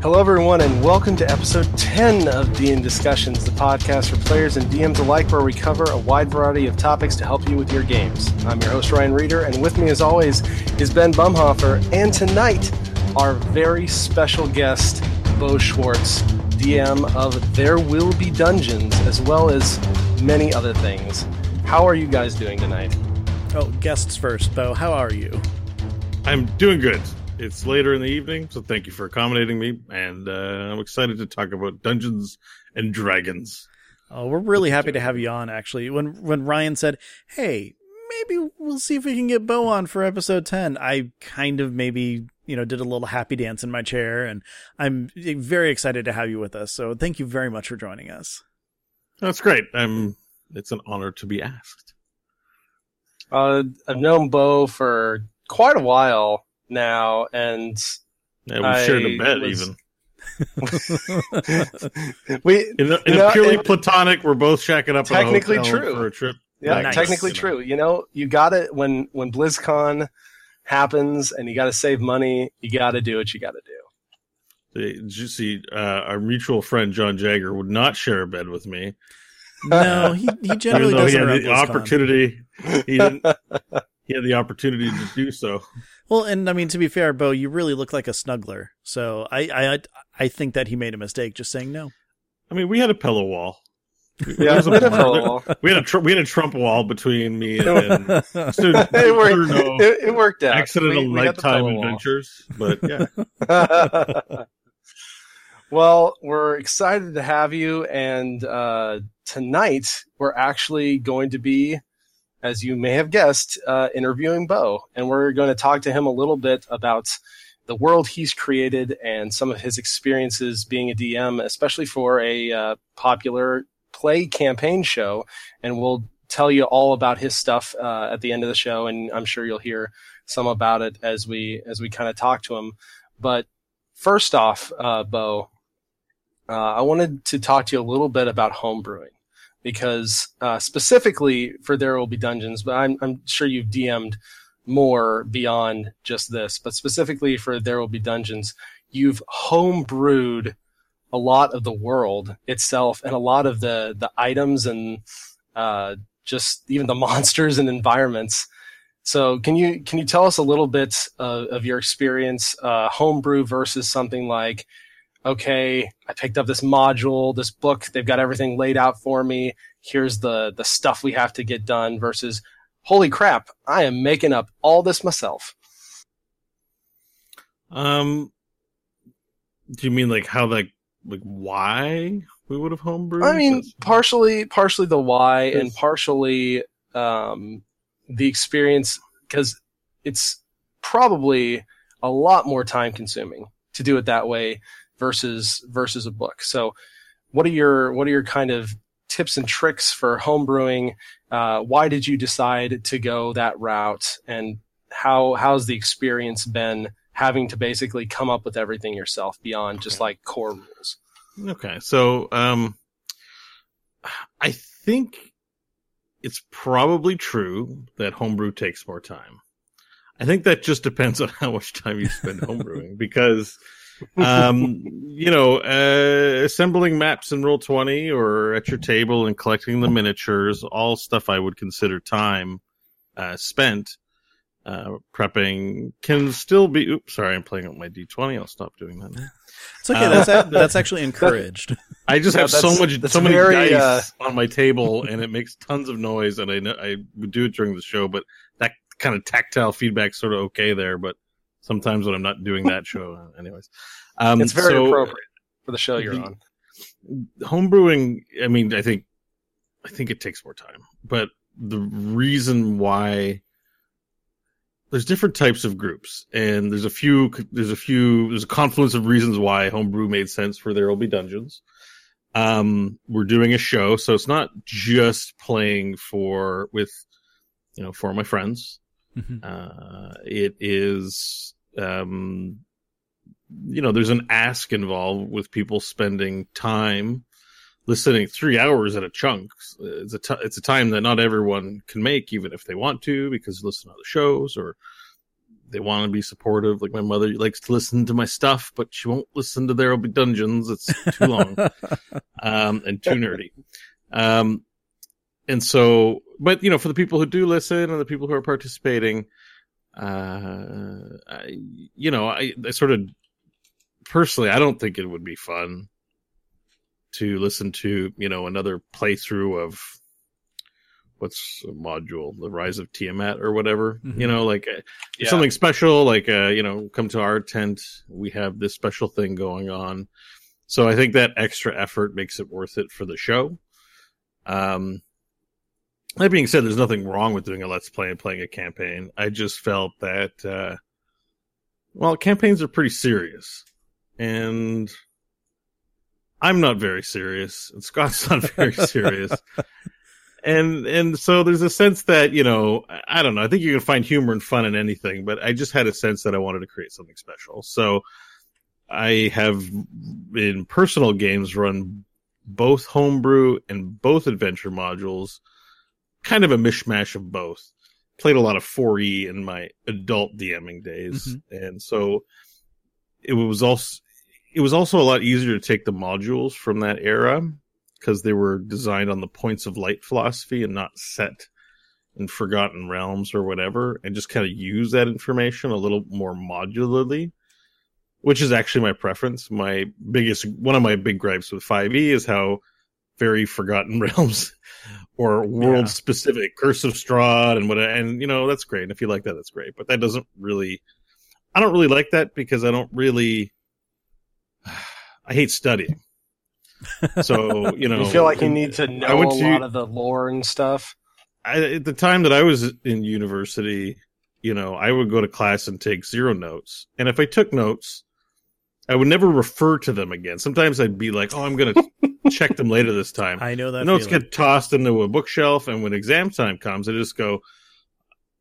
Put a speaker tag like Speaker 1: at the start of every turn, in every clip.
Speaker 1: Hello, everyone, and welcome to episode 10 of DM Discussions, the podcast for players and DMs alike, where we cover a wide variety of topics to help you with your games. I'm your host, Ryan Reeder, and with me, as always, is Ben Bumhofer. And tonight, our very special guest, Bo Schwartz, DM of There Will Be Dungeons, as well as many other things. How are you guys doing tonight?
Speaker 2: Oh, guests first, Bo. How are you?
Speaker 3: I'm doing good. It's later in the evening, so thank you for accommodating me, and uh, I'm excited to talk about Dungeons and Dragons.
Speaker 2: Oh, we're really happy to have you on. Actually, when when Ryan said, "Hey, maybe we'll see if we can get Bo on for episode 10," I kind of maybe you know did a little happy dance in my chair, and I'm very excited to have you with us. So thank you very much for joining us.
Speaker 3: That's great. I'm. It's an honor to be asked.
Speaker 1: Uh, I've known Bo for quite a while now, and
Speaker 3: Yeah, we
Speaker 1: I
Speaker 3: shared a bed
Speaker 1: was-
Speaker 3: even.
Speaker 1: we
Speaker 3: In, a, in
Speaker 1: You know,
Speaker 3: a purely
Speaker 1: it-
Speaker 3: platonic, we're both shacking up
Speaker 1: Technically
Speaker 3: in a hotel
Speaker 1: true.
Speaker 3: for a trip.
Speaker 1: Yeah,
Speaker 3: Nice.
Speaker 1: technically
Speaker 3: You know.
Speaker 1: true. You know, you got it when when BlizzCon happens, and you got to save money. You got to do what you got to do.
Speaker 3: Did you see uh, our mutual friend John Jagger would not share a bed with me,
Speaker 2: No, he he generally
Speaker 3: even though he had the
Speaker 2: BlizzCon.
Speaker 3: opportunity. He didn't. he had the opportunity to do so.
Speaker 2: Well, and I mean to be fair, Bo, you really look like a snuggler. So I I I think that he made a mistake just saying no.
Speaker 3: I mean, we had a pillow wall.
Speaker 1: Yeah,
Speaker 3: There was a-
Speaker 1: bit of a-
Speaker 3: we had a tr- we had a Trump wall between me and, and so,
Speaker 1: it, worked,
Speaker 3: no
Speaker 1: it, it worked out.
Speaker 3: accidental
Speaker 1: We- we got the
Speaker 3: nighttime
Speaker 1: wall.
Speaker 3: adventures. But yeah,
Speaker 1: well, we're excited to have you, and uh, tonight we're actually going to be, as you may have guessed, uh, interviewing Bo, and we're going to talk to him a little bit about the world he's created and some of his experiences being a DM, especially for a uh, popular play campaign show, and we'll tell you all about his stuff uh, at the end of the show, and I'm sure you'll hear some about it as we as we kind of talk to him. But first off, uh, Bo, uh, I wanted to talk to you a little bit about homebrewing because uh, specifically for There Will Be Dungeons, but I'm, I'm sure you've DM'd more beyond just this, but specifically for There Will Be Dungeons, you've homebrewed a lot of the world itself and a lot of the, the items and uh, just even the monsters and environments. So can you can you tell us a little bit of your experience uh, homebrew versus something like okay, I picked up this module, this book, they've got everything laid out for me. Here's the the stuff we have to get done versus holy crap, I am making up all this myself.
Speaker 3: um, do you mean like how like like why we would have homebrewed?
Speaker 1: I mean, partially partially the why and partially um, the experience because it's probably a lot more time consuming to do it that way versus versus a book. So, what are your what are your kind of tips and tricks for homebrewing? Uh, why did you decide to go that route, and how how's the experience been having to basically come up with everything yourself beyond just like core rules?
Speaker 3: Okay, so um, I think it's probably true that homebrew takes more time. I think that just depends on how much time you spend homebrewing because, um, you know, uh, assembling maps in Roll Twenty or at your table and collecting the miniatures, all stuff I would consider time uh, spent. Uh, prepping can still be. Oops, sorry, I'm playing with my D20. I'll stop doing that. now.
Speaker 2: It's okay.
Speaker 3: Uh,
Speaker 2: that's that's actually encouraged.
Speaker 3: I just have so much, so many
Speaker 1: very,
Speaker 3: dice on my table, and it makes tons of noise. And I know I would do it during the show, but that kind of tactile feedback's sort of okay there. But sometimes when I'm not doing that show, uh, anyways, um,
Speaker 1: It's very
Speaker 3: so
Speaker 1: appropriate for the show you're
Speaker 3: the-
Speaker 1: on.
Speaker 3: homebrewing. I mean, I think, I think it takes more time, but the reason why there's different types of groups, and there's a few, there's a few, there's a confluence of reasons why homebrew made sense for There Will Be Dungeons. Um, we're doing a show, so it's not just playing for with, you know, for my friends.
Speaker 2: Mhm.
Speaker 3: Uh, it is, um, you know, there's an ask involved with people spending time listening three hours at a chunk. It's a t- it's a time that not everyone can make, even if they want to, because listen to other shows or they want to be supportive. Like my mother likes to listen to my stuff, but she won't listen to There Will Be Dungeons. It's too long um, and too nerdy. Um, and so, but you know, for the people who do listen and the people who are participating, uh, I, you know, I, I sort of personally, I don't think it would be fun to listen to, you know, another playthrough of what's a module, the Rise of Tiamat or whatever. Mm-hmm. You know, like uh, yeah. something special, like uh, you know, come to our tent. We have this special thing going on. So I think that extra effort makes it worth it for the show. Um, that being said, there's nothing wrong with doing a let's play and playing a campaign. I just felt that, uh, well, campaigns are pretty serious, and I'm not very serious, and Scott's not very serious and and so there's a sense that you know I don't know. I think you can find humor and fun in anything, but I just had a sense that I wanted to create something special. So I have in personal games run both homebrew and both adventure modules, kind of a mishmash of both. Played a lot of 4E in my adult DMing days, mm-hmm. and so it was also it was also a lot easier to take the modules from that era because they were designed on the points of light philosophy and not set in forgotten realms or whatever, and just kind of use that information a little more modularly, which is actually my preference. My biggest, one of my big gripes with 5e is how very forgotten realms or world specific yeah. curse of Strahd and what, and you know, that's great. And if you like that, that's great. But that doesn't really, I don't really like that because I don't really, I hate studying. So you know,
Speaker 1: you feel like you need to know a lot of the lore and stuff.
Speaker 3: I, at the time that I was in university, you know, I would go to class and take zero notes, and if I took notes, I would never refer to them again. Sometimes I'd be like, "Oh, I'm going to check them later this time."
Speaker 2: I know that
Speaker 3: notes feeling. get tossed into a bookshelf, and when exam time comes, I just go,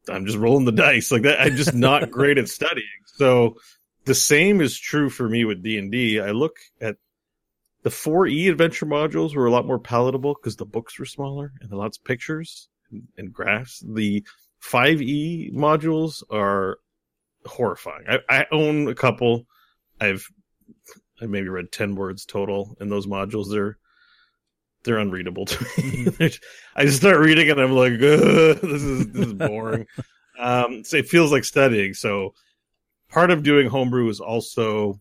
Speaker 3: "I'm just rolling the dice." Like that, I'm just not great at studying. So the same is true for me with D and D. I look at the 4E adventure modules were a lot more palatable because the books were smaller and lots of pictures and, and graphs. The 5E modules are horrifying. I, I own a couple. I've I maybe read 10 words total in those modules. They're they're unreadable to me. Mm-hmm. I just start reading and I'm like, this is this is boring. um, so it feels like studying. So part of doing homebrew is also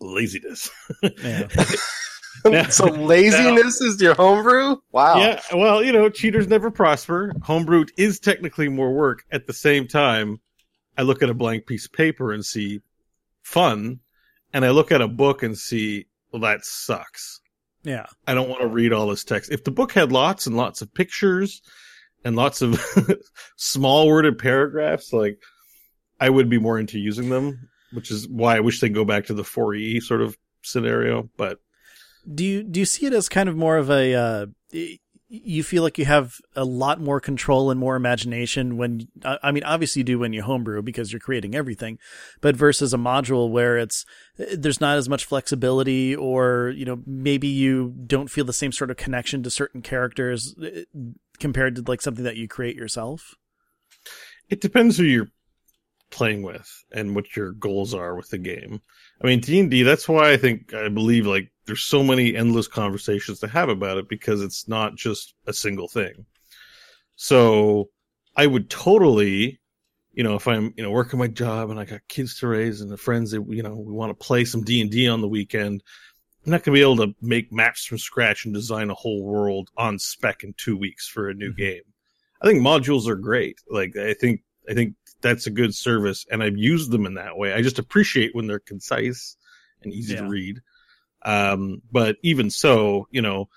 Speaker 3: laziness.
Speaker 1: Yeah. now, so laziness now, is your homebrew? Wow.
Speaker 3: Yeah. Well, you know, cheaters never prosper. Homebrew is technically more work. At the same time, I look at a blank piece of paper and see fun, and I look at a book and see, well, that sucks.
Speaker 2: Yeah.
Speaker 3: I don't want to read all this text. If the book had lots and lots of pictures and lots of small worded paragraphs, like I would be more into using them which is why I wish they'd go back to the 4E sort of scenario. But
Speaker 2: do you do you see it as kind of more of a uh, you feel like you have a lot more control and more imagination when I mean obviously you do when you homebrew because you're creating everything, but versus a module where it's there's not as much flexibility or you know maybe you don't feel the same sort of connection to certain characters uh, compared to like something that you create yourself.
Speaker 3: It depends who you're playing with and what your goals are with the game. I mean, D and D. That's why I think I believe like there's so many endless conversations to have about it because it's not just a single thing. So I would totally, you know, if I'm you know working my job and I got kids to raise and the friends that you know we want to play some D and D on the weekend. I'm not going to be able to make maps from scratch and design a whole world on spec in two weeks for a new mm-hmm. game. I think modules are great. Like I think I think that's a good service, and I've used them in that way. I just appreciate when they're concise and easy yeah. to read. Um, but even so, you know,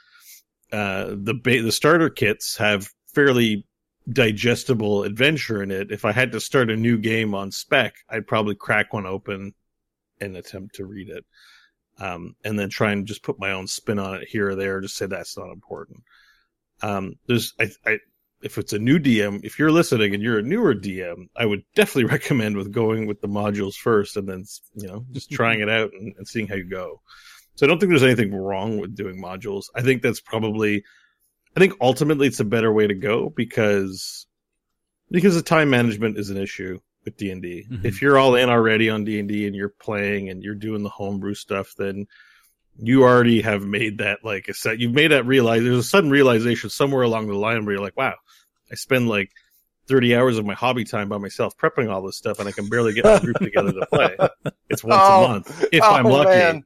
Speaker 3: uh, the ba- the starter kits have fairly digestible adventure in it. If I had to start a new game on spec, I'd probably crack one open and attempt to read it. Um, and then try and just put my own spin on it here or there, just say that's not important. Um, there's, I, I, if it's a new DM, if you're listening and you're a newer DM, I would definitely recommend with going with the modules first and then, you know, just trying it out and, and seeing how you go. So I don't think there's anything wrong with doing modules. I think that's probably, I think ultimately it's a better way to go because, because the time management is an issue with D and D.
Speaker 2: Mhm.
Speaker 3: If you're all in already on D and D and you're playing and you're doing the homebrew stuff, then you already have made that like a set. You've made that realize. There's a sudden realization somewhere along the line where you're like, wow, I spend like 30 hours of my hobby time by myself prepping all this stuff, and I can barely get my group together to play. It's once
Speaker 1: Oh,
Speaker 3: a month if
Speaker 1: oh,
Speaker 3: I'm lucky.
Speaker 1: man.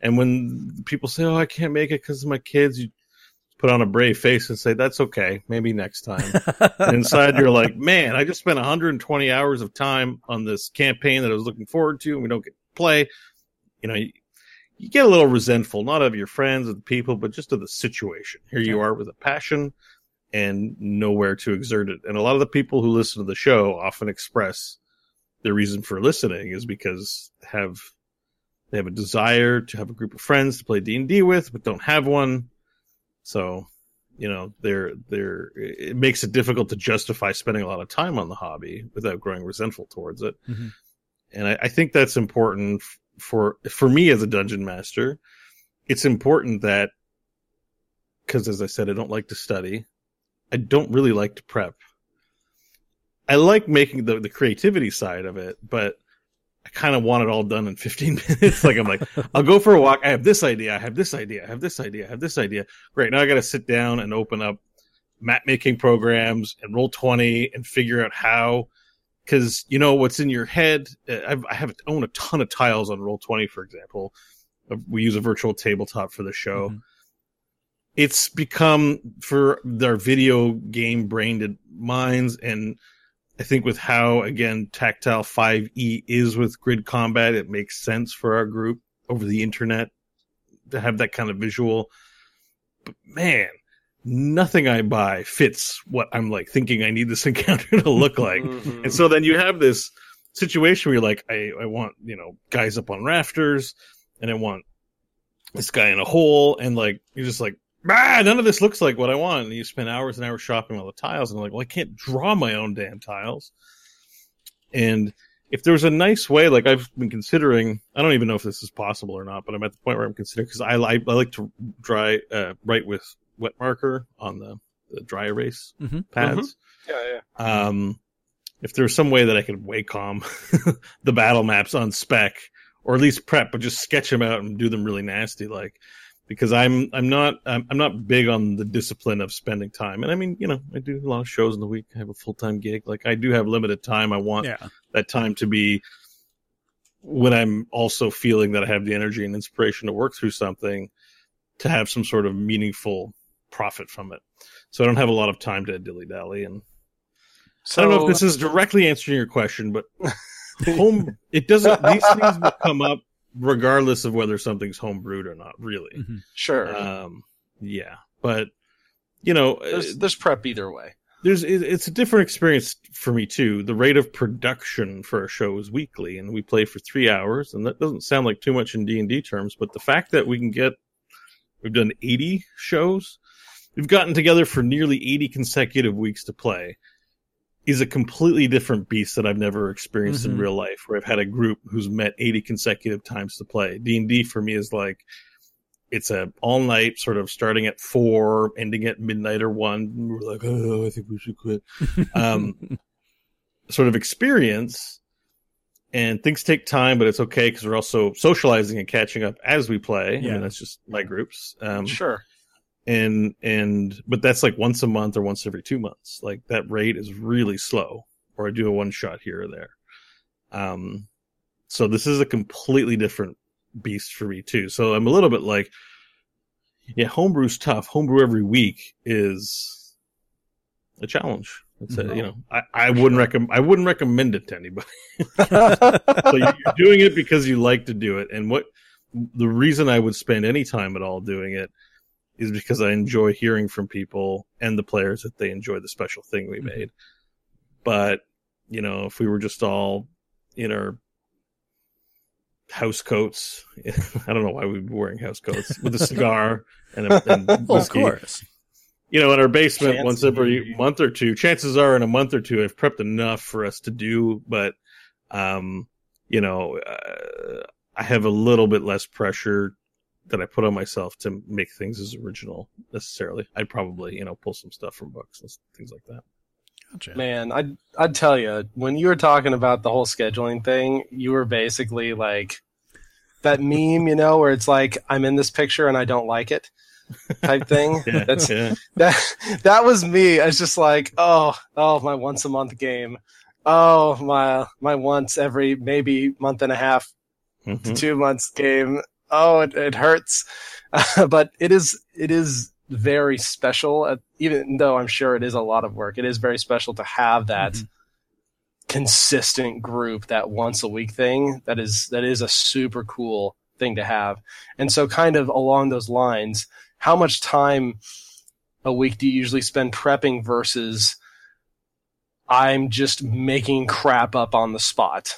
Speaker 3: And when people say, "Oh, I can't make it because of my kids," you put on a brave face and say, "That's okay. Maybe next time." and inside, you're like, "Man, I just spent 120 hours of time on this campaign that I was looking forward to, and we don't get to play." You know, you, get a little resentful, not of your friends or the people, but just of the situation. Here you are with a passion and nowhere to exert it. And a lot of the people who listen to the show often express their reason for listening is because have they have a desire to have a group of friends to play D&D with but don't have one. So, you know, they're they're it makes it difficult to justify spending a lot of time on the hobby without growing resentful towards it.
Speaker 2: Mhm.
Speaker 3: And I, I think that's important for for me as a dungeon master. It's important that because as I said, I don't like to study. I don't really like to prep. I like making the, the creativity side of it, but I kind of want it all done in 15 minutes. like I'm like, I'll go for a walk. I have this idea. I have this idea. I have this idea. I have this idea. Great. Now I got to sit down and open up map making programs and roll 20 and figure out how, cause you know, what's in your head. uh, I've, I have own a ton of tiles on roll 20, for example. Uh, We use a virtual tabletop for the show
Speaker 2: Mhm.
Speaker 3: it's become for their video game brained minds and i think with how again tactile 5e is with grid combat it makes sense for our group over the internet to have that kind of visual but man nothing i buy fits what i'm like thinking i need this encounter to look like
Speaker 1: Mhm.
Speaker 3: and so then you have this situation where you're like, I, I want, you know, guys up on rafters and I want this guy in a hole. And like, you're just like, ah, none of this looks like what I want. And you spend hours and hours shopping all the tiles. And I'm like, well, I can't draw my own damn tiles. And if there was a nice way, like I've been considering, I don't even know if this is possible or not, but I'm at the point where I'm considering because I, like I like to dry, uh, write with wet marker on the, the dry erase
Speaker 2: Mhm.
Speaker 3: pads.
Speaker 1: yeah, yeah.
Speaker 3: Um, if there's some way that I could Wacom the battle maps on spec, or at least prep, but just sketch them out and do them really nasty, like because I'm I'm not I'm, I'm not big on the discipline of spending time, and I mean you know I do a lot of shows in the week. I have a full time gig, like I do have limited time. I want
Speaker 2: Yeah.
Speaker 3: that time to be when I'm also feeling that I have the energy and inspiration to work through something to have some sort of meaningful profit from it. So I don't have a lot of time to dilly dally and
Speaker 1: So,
Speaker 3: I don't know if this is directly answering your question, but home it doesn't these things will come up regardless of whether something's home brewed or not, really.
Speaker 2: Mhm.
Speaker 1: sure.
Speaker 3: Um yeah. But you know,
Speaker 1: there's,
Speaker 3: uh,
Speaker 1: there's prep either way.
Speaker 3: There's it's a different experience for me too. The rate of production for a show is weekly and we play for 3 hours and that doesn't sound like too much in D&D terms, but the fact that we can get we've done 80 shows, we've gotten together for nearly 80 consecutive weeks to play is a completely different beast that I've never experienced in
Speaker 2: Mhm.
Speaker 3: real life where I've had a group who's met 80 consecutive times to play. D&D for me is like it's a all night sort of starting at 4 ending at midnight or 1 we're like oh I think we should quit um sort of experience and things take time but it's okay because we're also socializing and catching up as we play I
Speaker 2: Yeah.
Speaker 3: mean that's just my groups um
Speaker 1: sure.
Speaker 3: And and but that's like once a month or once every two months. Like that rate is really slow or i do a one shot here or there. Um so this is a completely different beast for me too. So i'm a little bit like yeah homebrew's tough. Homebrew every week is a challenge. It's a, you know i, I wouldn't recommend i wouldn't recommend it to anybody. So you're doing it because you like to do it. And what the reason i would spend any time at all doing it is because i enjoy hearing from people and the players that they enjoy the special thing we
Speaker 2: Mhm.
Speaker 3: made but you know if we were just all in our house coats i don't know why we'd be wearing house coats with a cigar and, a, and
Speaker 2: Well, of course.
Speaker 3: you know, in our basement
Speaker 1: Chances
Speaker 3: once every
Speaker 1: are-
Speaker 3: month or two. Chances are, in a month or two, I've prepped enough for us to do, but um, you know, uh, I have a little bit less pressure that I put on myself to make things as original necessarily. I'd probably, you know, pull some stuff from books and things like that.
Speaker 2: Gotcha.
Speaker 1: Man, I'd I'd tell you when you were talking about the whole scheduling thing, you were basically like that meme, you know, where it's like I'm in this picture and I don't like it type thing.
Speaker 3: Yeah,
Speaker 1: That's
Speaker 3: yeah.
Speaker 1: that that was me. I was just like, oh, oh, my once a month game. Oh, my my once every maybe month and a half to
Speaker 3: Mhm.
Speaker 1: two months game. Oh, it, it hurts, but it is it is very special. uh, Even though I'm sure it is a lot of work, it is very special to have that
Speaker 2: Mhm.
Speaker 1: consistent group, that once a week thing. That is that is a super cool thing to have. And so, kind of along those lines, how much time a week do you usually spend prepping versus I'm just making crap up on the spot?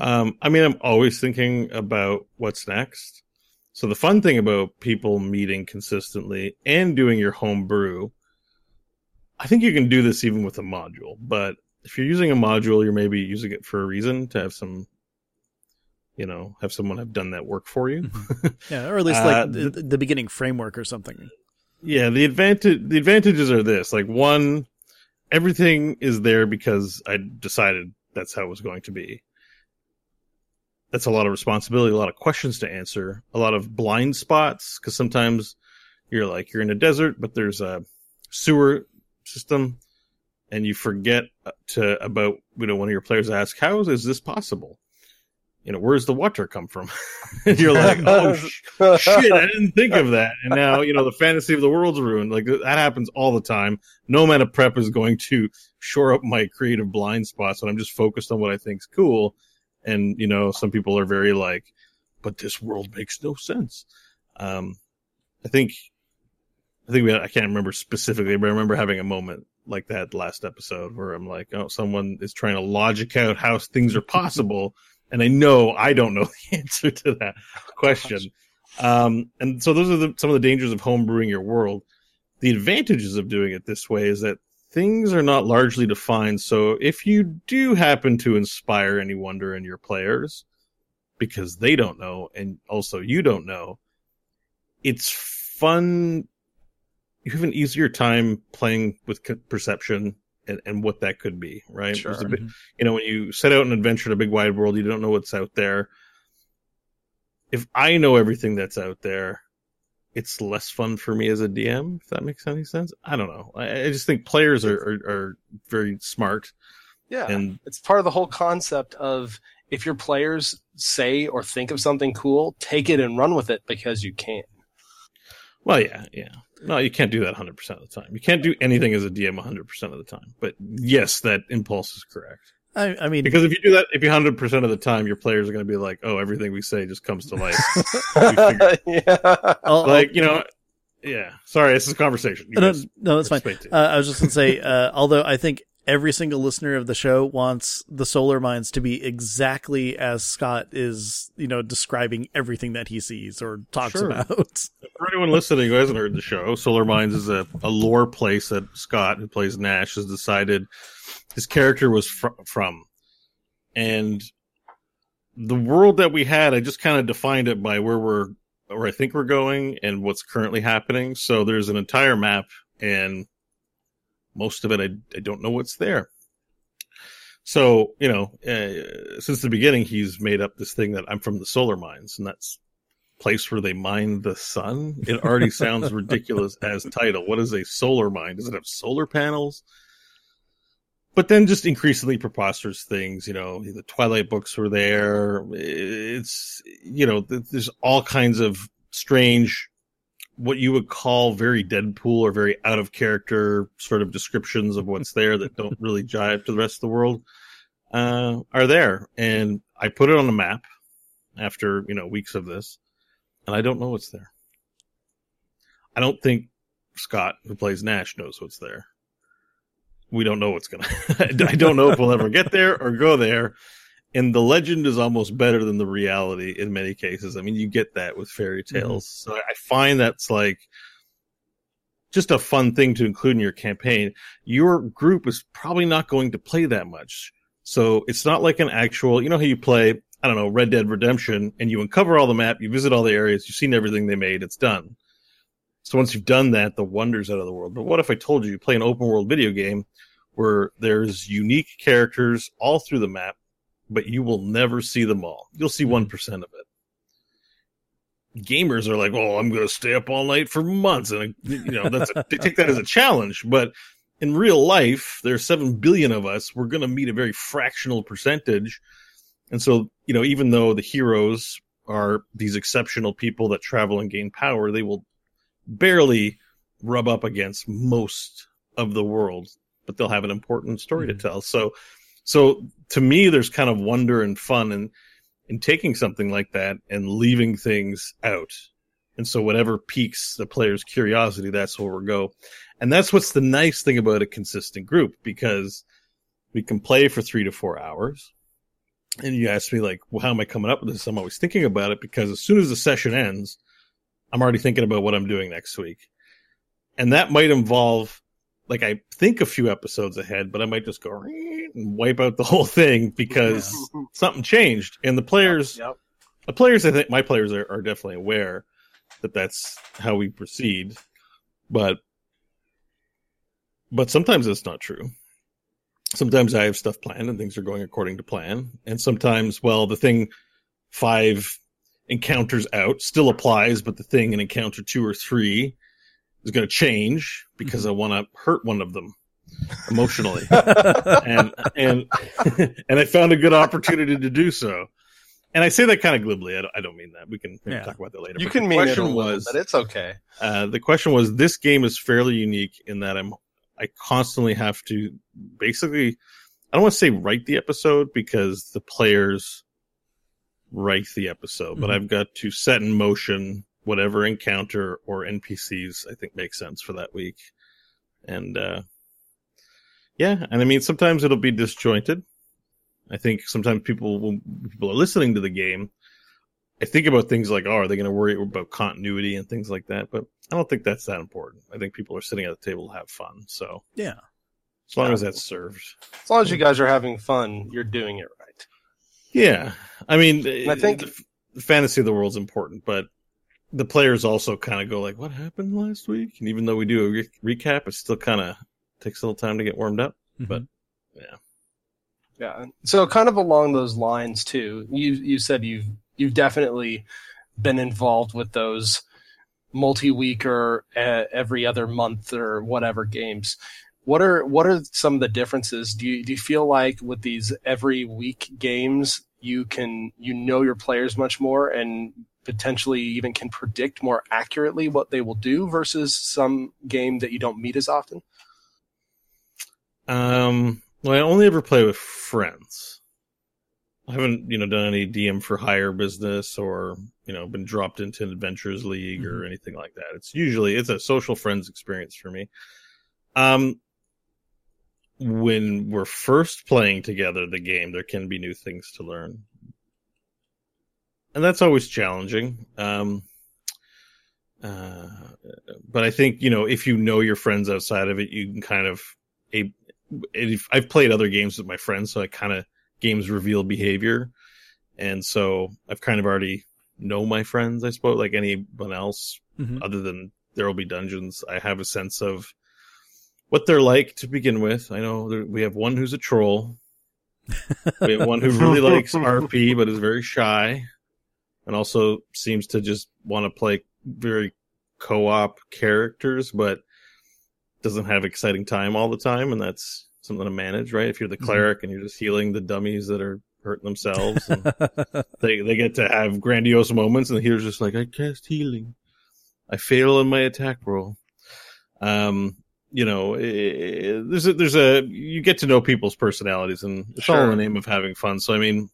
Speaker 3: Um, I mean, I'm always thinking about what's next. So the fun thing about people meeting consistently and doing your home brew, I think you can do this even with a module. But if you're using a module, you're maybe using it for a reason to have some, you know, have someone have done that work for you.
Speaker 2: Yeah, or at least
Speaker 3: Uh,
Speaker 2: like the, the beginning framework or something.
Speaker 3: Yeah, the advantage the advantages are this. Like one, everything is there because I decided that's how it was going to be. That's a lot of responsibility, a lot of questions to answer, a lot of blind spots because sometimes you're like you're in a desert, but there's a sewer system, and you forget uh, to about you know one of your players ask how is this possible? You know where's the water come from? and you're like oh sh- shit, I didn't think of that. And now, you know, the fantasy of the world's ruined. Like that happens all the time. No amount of prep is going to shore up my creative blind spots when I'm just focused on what I think's cool. And, you know, some people are very like, but this world makes no sense. Um, I think, I think we, had, I can't remember specifically, but I remember having a moment like that last episode where I'm like, oh, someone is trying to logic out how things are possible. and I know I don't know the answer to that question. Um, and so those are the, some of the dangers of homebrewing your world. The advantages of doing it this way is that things are not largely defined. So if you do happen to inspire any wonder in your players, because they don't know, and also you don't know, it's fun. You have an easier time playing with perception and, and what that could be, right?
Speaker 1: Sure.
Speaker 3: Bit- mm-hmm. you know, when you set out an adventure in a big wide world, you don't know what's out there. If I know everything that's out there, it's less fun for me as a DM, if that makes any sense. I don't know. I, I just think players are, are, are very smart
Speaker 1: Yeah.
Speaker 3: and
Speaker 1: it's part of the whole concept of if your players say or think of something cool, take it and run with it because you can.
Speaker 3: well, yeah, yeah. No, you can't do that 100% of the time. You can't do anything as a DM 100% of the time. But yes, that impulse is correct.
Speaker 2: I, I mean,
Speaker 3: Because if you do that, if you 100% of the time, your players are going to be like, oh, everything we say just comes to life.
Speaker 1: yeah.
Speaker 3: Like, you know, yeah. Sorry, this is a conversation. You
Speaker 2: no,
Speaker 3: guys
Speaker 2: no, that's fine.
Speaker 3: participate.
Speaker 2: Uh, I was just gonna say, uh, although I think every single listener of the show wants the solar mines to be exactly as Scott is, you know, describing everything that he sees or talks
Speaker 3: Sure.
Speaker 2: about.
Speaker 3: For anyone listening who hasn't heard the show, Solar Mines is a, a lore place that Scott, who plays Nash, has decided his character was fr- from. And the world that we had, I just kind of defined it by where we're, where I think we're going and what's currently happening. So there's an entire map, and most of it, I, I don't know what's there. So, you know, uh, since the beginning, he's made up this thing that I'm from the solar mines, and that's place where they mine the sun. It already sounds ridiculous as title. What is a solar mine? Does it have solar panels? But then just increasingly preposterous things, you know, the Twilight books were there. It's, you know, there's all kinds of strange, what you would call very Deadpool or very out of character sort of descriptions of what's there that don't really jive to the rest of the world, uh, are there. And I put it on a map after, you know, weeks of this and I don't know what's there. I don't think Scott, who plays Nash, knows what's there. We don't know what's gonna. I don't know if we'll ever get there or go there. And the legend is almost better than the reality in many cases. I mean, you get that with fairy mm-hmm. tales. So I find that's like just a fun thing to include in your campaign. Your group is probably not going to play that much. So it's not like an actual, you know how you play I don't know, Red Dead Redemption, and you uncover all the map, you visit all the areas, you've seen everything they made, it's done. So once you've done that, the wonders out of the world. But what if I told you you play an open world video game where there's unique characters all through the map, but you will never see them all. You'll see mm-hmm. one percent of it. Gamers are like, "Oh, I'm going to stay up all night for months," and you know that's a, they take that as a challenge. But in real life, there's seven billion of us. We're going to meet a very fractional percentage, and so you know, even though the heroes are these exceptional people that travel and gain power, they will barely rub up against most of the world, but they'll have an important story mm-hmm. to tell. So, so to me, there's kind of wonder and fun in in taking something like that and leaving things out. And so, whatever piques the player's curiosity, that's where we'll go. And that's what's the nice thing about a consistent group because we can play for three to four hours. And you ask me, like, well, how am I coming up with this? I'm always thinking about it because as soon as the session ends, I'm already thinking about what I'm doing next week. And that might involve, like, I think a few episodes ahead, but I might just go and wipe out the whole thing because yeah. something changed. And the players, yep, yep. the players, I think my players are, are definitely aware that that's how we proceed. But, but sometimes it's not true. Sometimes I have stuff planned and things are going according to plan. And sometimes, well, the thing five encounters out still applies, but the thing in encounter two or three is going to change because mm-hmm. I want to hurt one of them emotionally, and and and I found a good opportunity to do so. And I say that kind of glibly. I don't, I don't mean that. We can yeah. talk about that later.
Speaker 1: You but can mean question it was, but it's okay.
Speaker 3: Uh, the question was: This game is fairly unique in that I'm I constantly have to basically I don't want to say write the episode because the players write the episode, mm-hmm. but I've got to set in motion whatever encounter or NPCs I think makes sense for that week. And uh yeah, and I mean sometimes it'll be disjointed. I think sometimes people when people are listening to the game, I think about things like, oh, are they going to worry about continuity and things like that? But I don't think that's that important. I think people are sitting at the table to have fun. So
Speaker 2: yeah,
Speaker 3: as long yeah. as that's served,
Speaker 1: as long as you guys are having fun, you're doing it right.
Speaker 3: Yeah, I mean,
Speaker 1: I think
Speaker 3: the, the fantasy of the world's important, but the players also kind of go like, "What happened last week?" And even though we do a re- recap, it still kind of takes a little time to get warmed up. Mm-hmm. But yeah,
Speaker 1: yeah. So kind of along those lines too. You you said you've you've definitely been involved with those multi-week or uh, every other month or whatever games. What are what are some of the differences? Do you do you feel like with these every week games you can you know your players much more and potentially even can predict more accurately what they will do versus some game that you don't meet as often?
Speaker 3: Um, well, I only ever play with friends. I haven't, you know, done any DM for hire business or, you know, been dropped into an adventures league mm-hmm. or anything like that. It's usually it's a social friends experience for me. Um, when we're first playing together the game, there can be new things to learn. And that's always challenging. Um, uh, but I think, you know, if you know your friends outside of it, you can kind of, a, I've played other games with my friends, so I kind of, games reveal behavior. And so I've kind of already know my friends, I suppose, like anyone else, mm-hmm. other than there will be dungeons. I have a sense of, what they're like to begin with. I know there, we have one who's a troll. we have one who really likes RP but is very shy, and also seems to just want to play very co-op characters, but doesn't have exciting time all the time, and that's something to manage, right? If you're the mm-hmm. cleric mm-hmm. and you're just healing the dummies that are hurting themselves, they they get to have grandiose moments, and here's just like I cast healing, I fail in my attack roll. Um, you know, there's a, there's a you get to know people's personalities, and it's sure. all in the name of having fun. So I mean,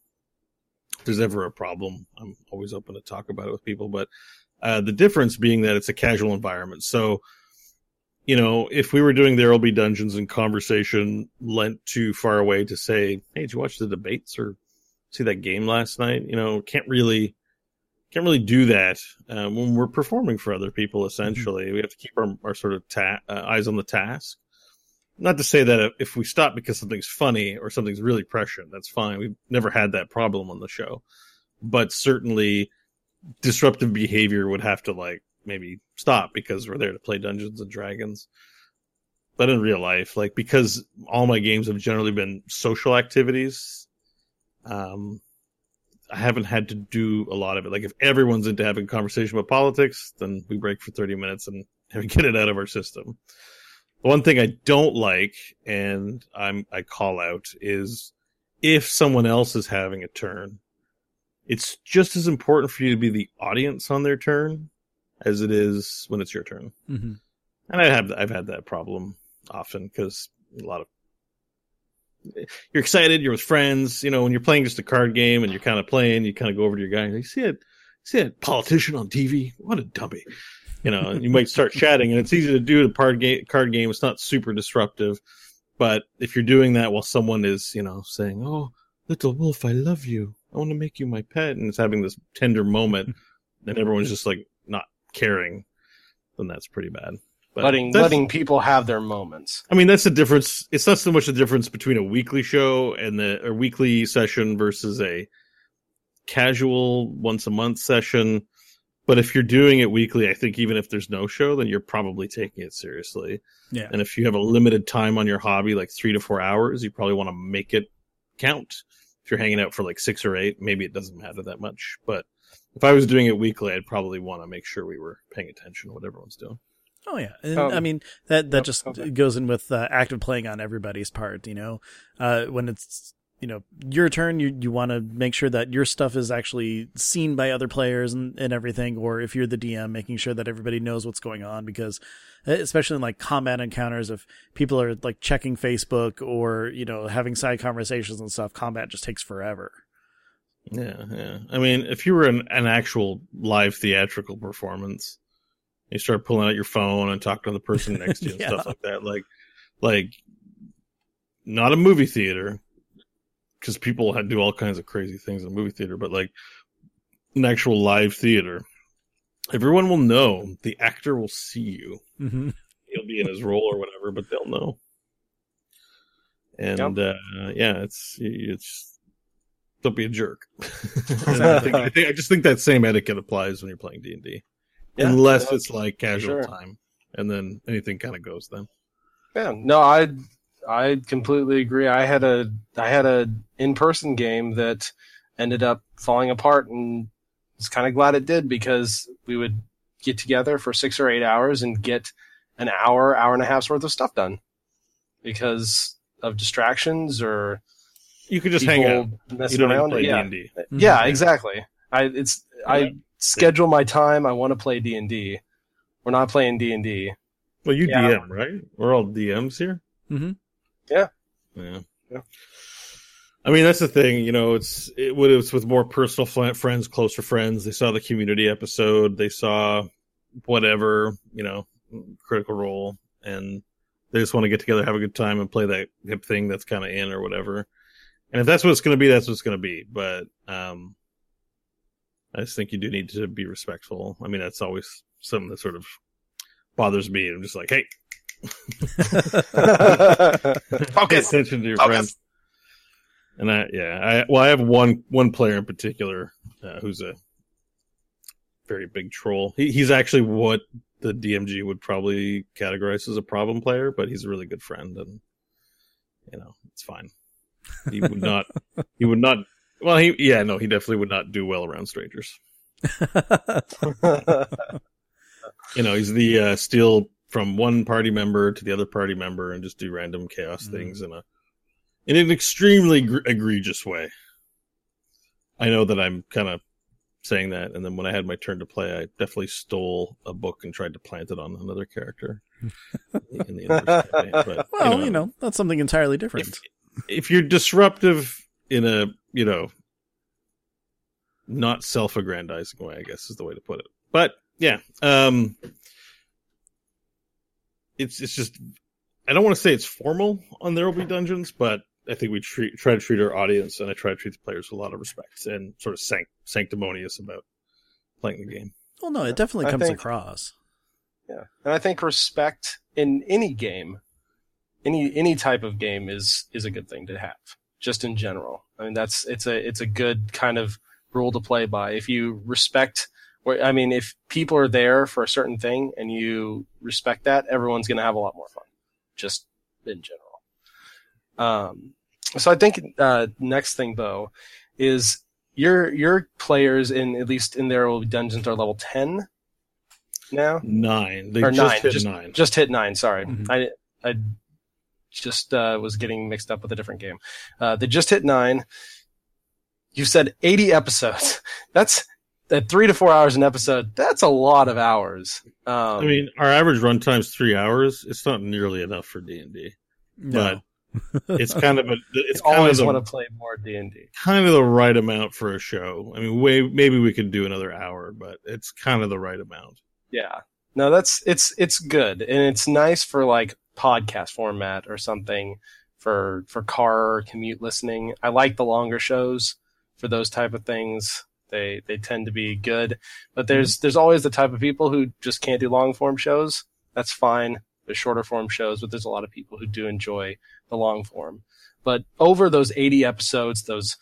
Speaker 3: if there's ever a problem, I'm always open to talk about it with people. But uh, the difference being that it's a casual environment. So, you know, if we were doing there will be dungeons and conversation lent too far away to say, hey, did you watch the debates or see that game last night? You know, can't really can't really do that um, when we're performing for other people. Mm-hmm. Essentially, we have to keep our, our sort of ta- uh, eyes on the task. Not to say that if we stop because something's funny or something's really prescient, that's fine. We've never had that problem on the show, but certainly disruptive behavior would have to like maybe stop because we're there to play Dungeons and Dragons. But in real life, like because all my games have generally been social activities, um, I haven't had to do a lot of it. Like if everyone's into having a conversation about politics, then we break for 30 minutes and get it out of our system. The one thing I don't like and I'm I call out is if someone else is having a turn, it's just as important for you to be the audience on their turn as it is when it's your turn.
Speaker 2: Mm-hmm.
Speaker 3: And I have I've had that problem often because a lot of you're excited, you're with friends, you know, when you're playing just a card game and you're kind of playing, you kind of go over to your guy and you see it, see that politician on TV? What a dummy. You know, and you might start chatting and it's easy to do the card game, card game. It's not super disruptive. But if you're doing that while someone is, you know, saying, Oh, little wolf, I love you. I want to make you my pet. And it's having this tender moment and everyone's just like not caring, then that's pretty bad.
Speaker 1: But letting letting people have their moments.
Speaker 3: I mean, that's the difference. It's not so much the difference between a weekly show and the a weekly session versus a casual once a month session. But if you're doing it weekly, I think even if there's no show, then you're probably taking it seriously.
Speaker 2: Yeah.
Speaker 3: And if you have a limited time on your hobby, like three to four hours, you probably want to make it count. If you're hanging out for like six or eight, maybe it doesn't matter that much. But if I was doing it weekly, I'd probably want to make sure we were paying attention to what everyone's doing.
Speaker 2: Oh yeah, and, um, I mean that that just okay. goes in with uh, active playing on everybody's part. You know, uh, when it's you know your turn, you you want to make sure that your stuff is actually seen by other players and, and everything. Or if you're the DM, making sure that everybody knows what's going on because especially in like combat encounters, if people are like checking Facebook or you know having side conversations and stuff, combat just takes forever.
Speaker 3: Yeah, yeah. I mean, if you were an, an actual live theatrical performance you start pulling out your phone and talking to the person next to you and yeah. stuff like that. Like, like not a movie theater because people do all kinds of crazy things in a movie theater, but like an actual live theater, everyone will know. The actor will see you.
Speaker 2: Mm-hmm.
Speaker 3: He'll be in his role or whatever, but they'll know. And yep. uh, yeah, it's it's don't be a jerk. I, think, I, think, I just think that same etiquette applies when you're playing D and D yeah, unless it's like casual sure. time, and then anything kind of goes then.
Speaker 1: Yeah, no, I I completely agree. I had a I had a in person game that ended up falling apart, and was kind of glad it did because we would get together for six or eight hours and get an hour, hour and a half's worth of stuff done because of distractions or
Speaker 3: you could just hang out.
Speaker 1: Messing you don't around. Play yeah. D&D. yeah, mm-hmm. exactly. I it's yeah. I schedule my time. I want to play D and D. We're not playing D and D.
Speaker 3: Well, you yeah. DM right? We're all DMs here.
Speaker 2: Mm-hmm.
Speaker 1: Yeah.
Speaker 3: Yeah. Yeah. I mean, that's the thing. You know, it's it, was with more personal friends, closer friends. They saw the community episode. They saw whatever you know, Critical Role, and they just want to get together, have a good time, and play that hip thing that's kind of in or whatever. And if that's what it's going to be, that's what it's going to be. But um, I just think you do need to be respectful. I mean, that's always something that sort of bothers me. I'm just like, hey, pay attention to your Focus. friends. And I, yeah, I well, I have one one player in particular uh, who's a very big troll. He, he's actually what the DMG would probably categorize as a problem player, but he's a really good friend, and you know, it's fine. He would not. he would not well, he yeah, no, he definitely would not do well around strangers. you know, he's the uh, steal from one party member to the other party member and just do random chaos mm-hmm. things in a in an extremely gr- egregious way. I know that I'm kind of saying that, and then when I had my turn to play, I definitely stole a book and tried to plant it on another character.
Speaker 2: in the campaign. But, well, you know, you know, that's something entirely different.
Speaker 3: If, if you're disruptive in a you know not self-aggrandizing way, I guess is the way to put it. But yeah, um, it's it's just I don't want to say it's formal on There Will Be Dungeons, but I think we treat, try to treat our audience and I try to treat the players with a lot of respect and sort of sanct- sanctimonious about playing the game.
Speaker 2: Well, no, it definitely comes think, across.
Speaker 1: Yeah, and I think respect in any game, any any type of game is is a good thing to have just in general. I mean, that's it's a it's a good kind of rule to play by. If you respect Where I mean, if people are there for a certain thing and you respect that, everyone's going to have a lot more fun, just in general. Um, so I think uh, next thing though is your your players in at least in their will dungeons are level ten now.
Speaker 3: Nine. They
Speaker 1: Or
Speaker 3: just
Speaker 1: nine,
Speaker 3: hit
Speaker 1: just-
Speaker 3: nine.
Speaker 1: Just hit nine. Sorry,
Speaker 2: Mhm.
Speaker 1: I I just uh, was getting mixed up with a different game. Uh, they just hit nine. You said eighty episodes. That's at three to four hours an episode. That's a lot of hours. Um,
Speaker 3: I mean, our average run time's three hours. It's not nearly enough for D and D, but it's kind of a it's
Speaker 1: I
Speaker 3: kind of
Speaker 1: always
Speaker 3: the,
Speaker 1: want to play more D and D.
Speaker 3: kind of the right amount for a show. I mean, way maybe we could do another hour, but it's kind of the right amount.
Speaker 1: Yeah. No, that's it's it's good and it's nice for like podcast format or something for for car commute listening. I like the longer shows for those type of things. They they tend to be good, but there's there's always the type of people who just can't do long form shows. That's fine. There's shorter form shows, but there's a lot of people who do enjoy the long form. But over those 80 episodes, those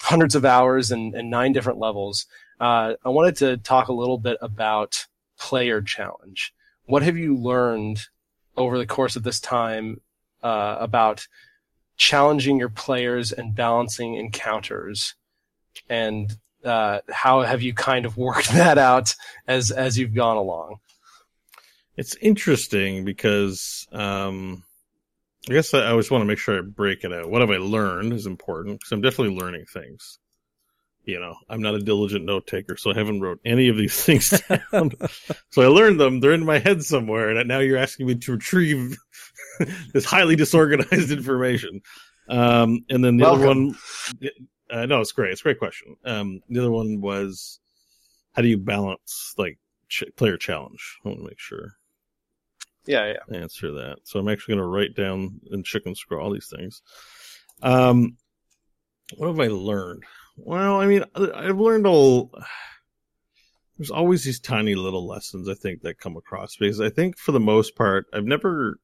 Speaker 1: hundreds of hours and, and nine different levels, uh, I wanted to talk a little bit about player challenge. What have you learned over the course of this time uh, about challenging your players and balancing encounters? And uh, how have you kind of worked that out as as you've gone along?
Speaker 3: It's interesting because um, I guess I I always want to make sure I break it out. What have I learned is important because I'm definitely learning things. You know, I'm not a diligent note taker, so I haven't wrote any of these things down. so I learned them; they're in my head somewhere, and now you're asking me to retrieve this highly disorganized information. Um, and then the other one, uh, no, it's great. It's a great question. Um, the other one was, how do you balance like ch- player challenge? I want to make sure
Speaker 1: Yeah, yeah.
Speaker 3: answer that. So I'm actually going to write down and chicken scroll all these things. Um, what have I learned? Well, I mean, I've learned all. There's always these tiny little lessons I think that come across because I think for the most part I've never.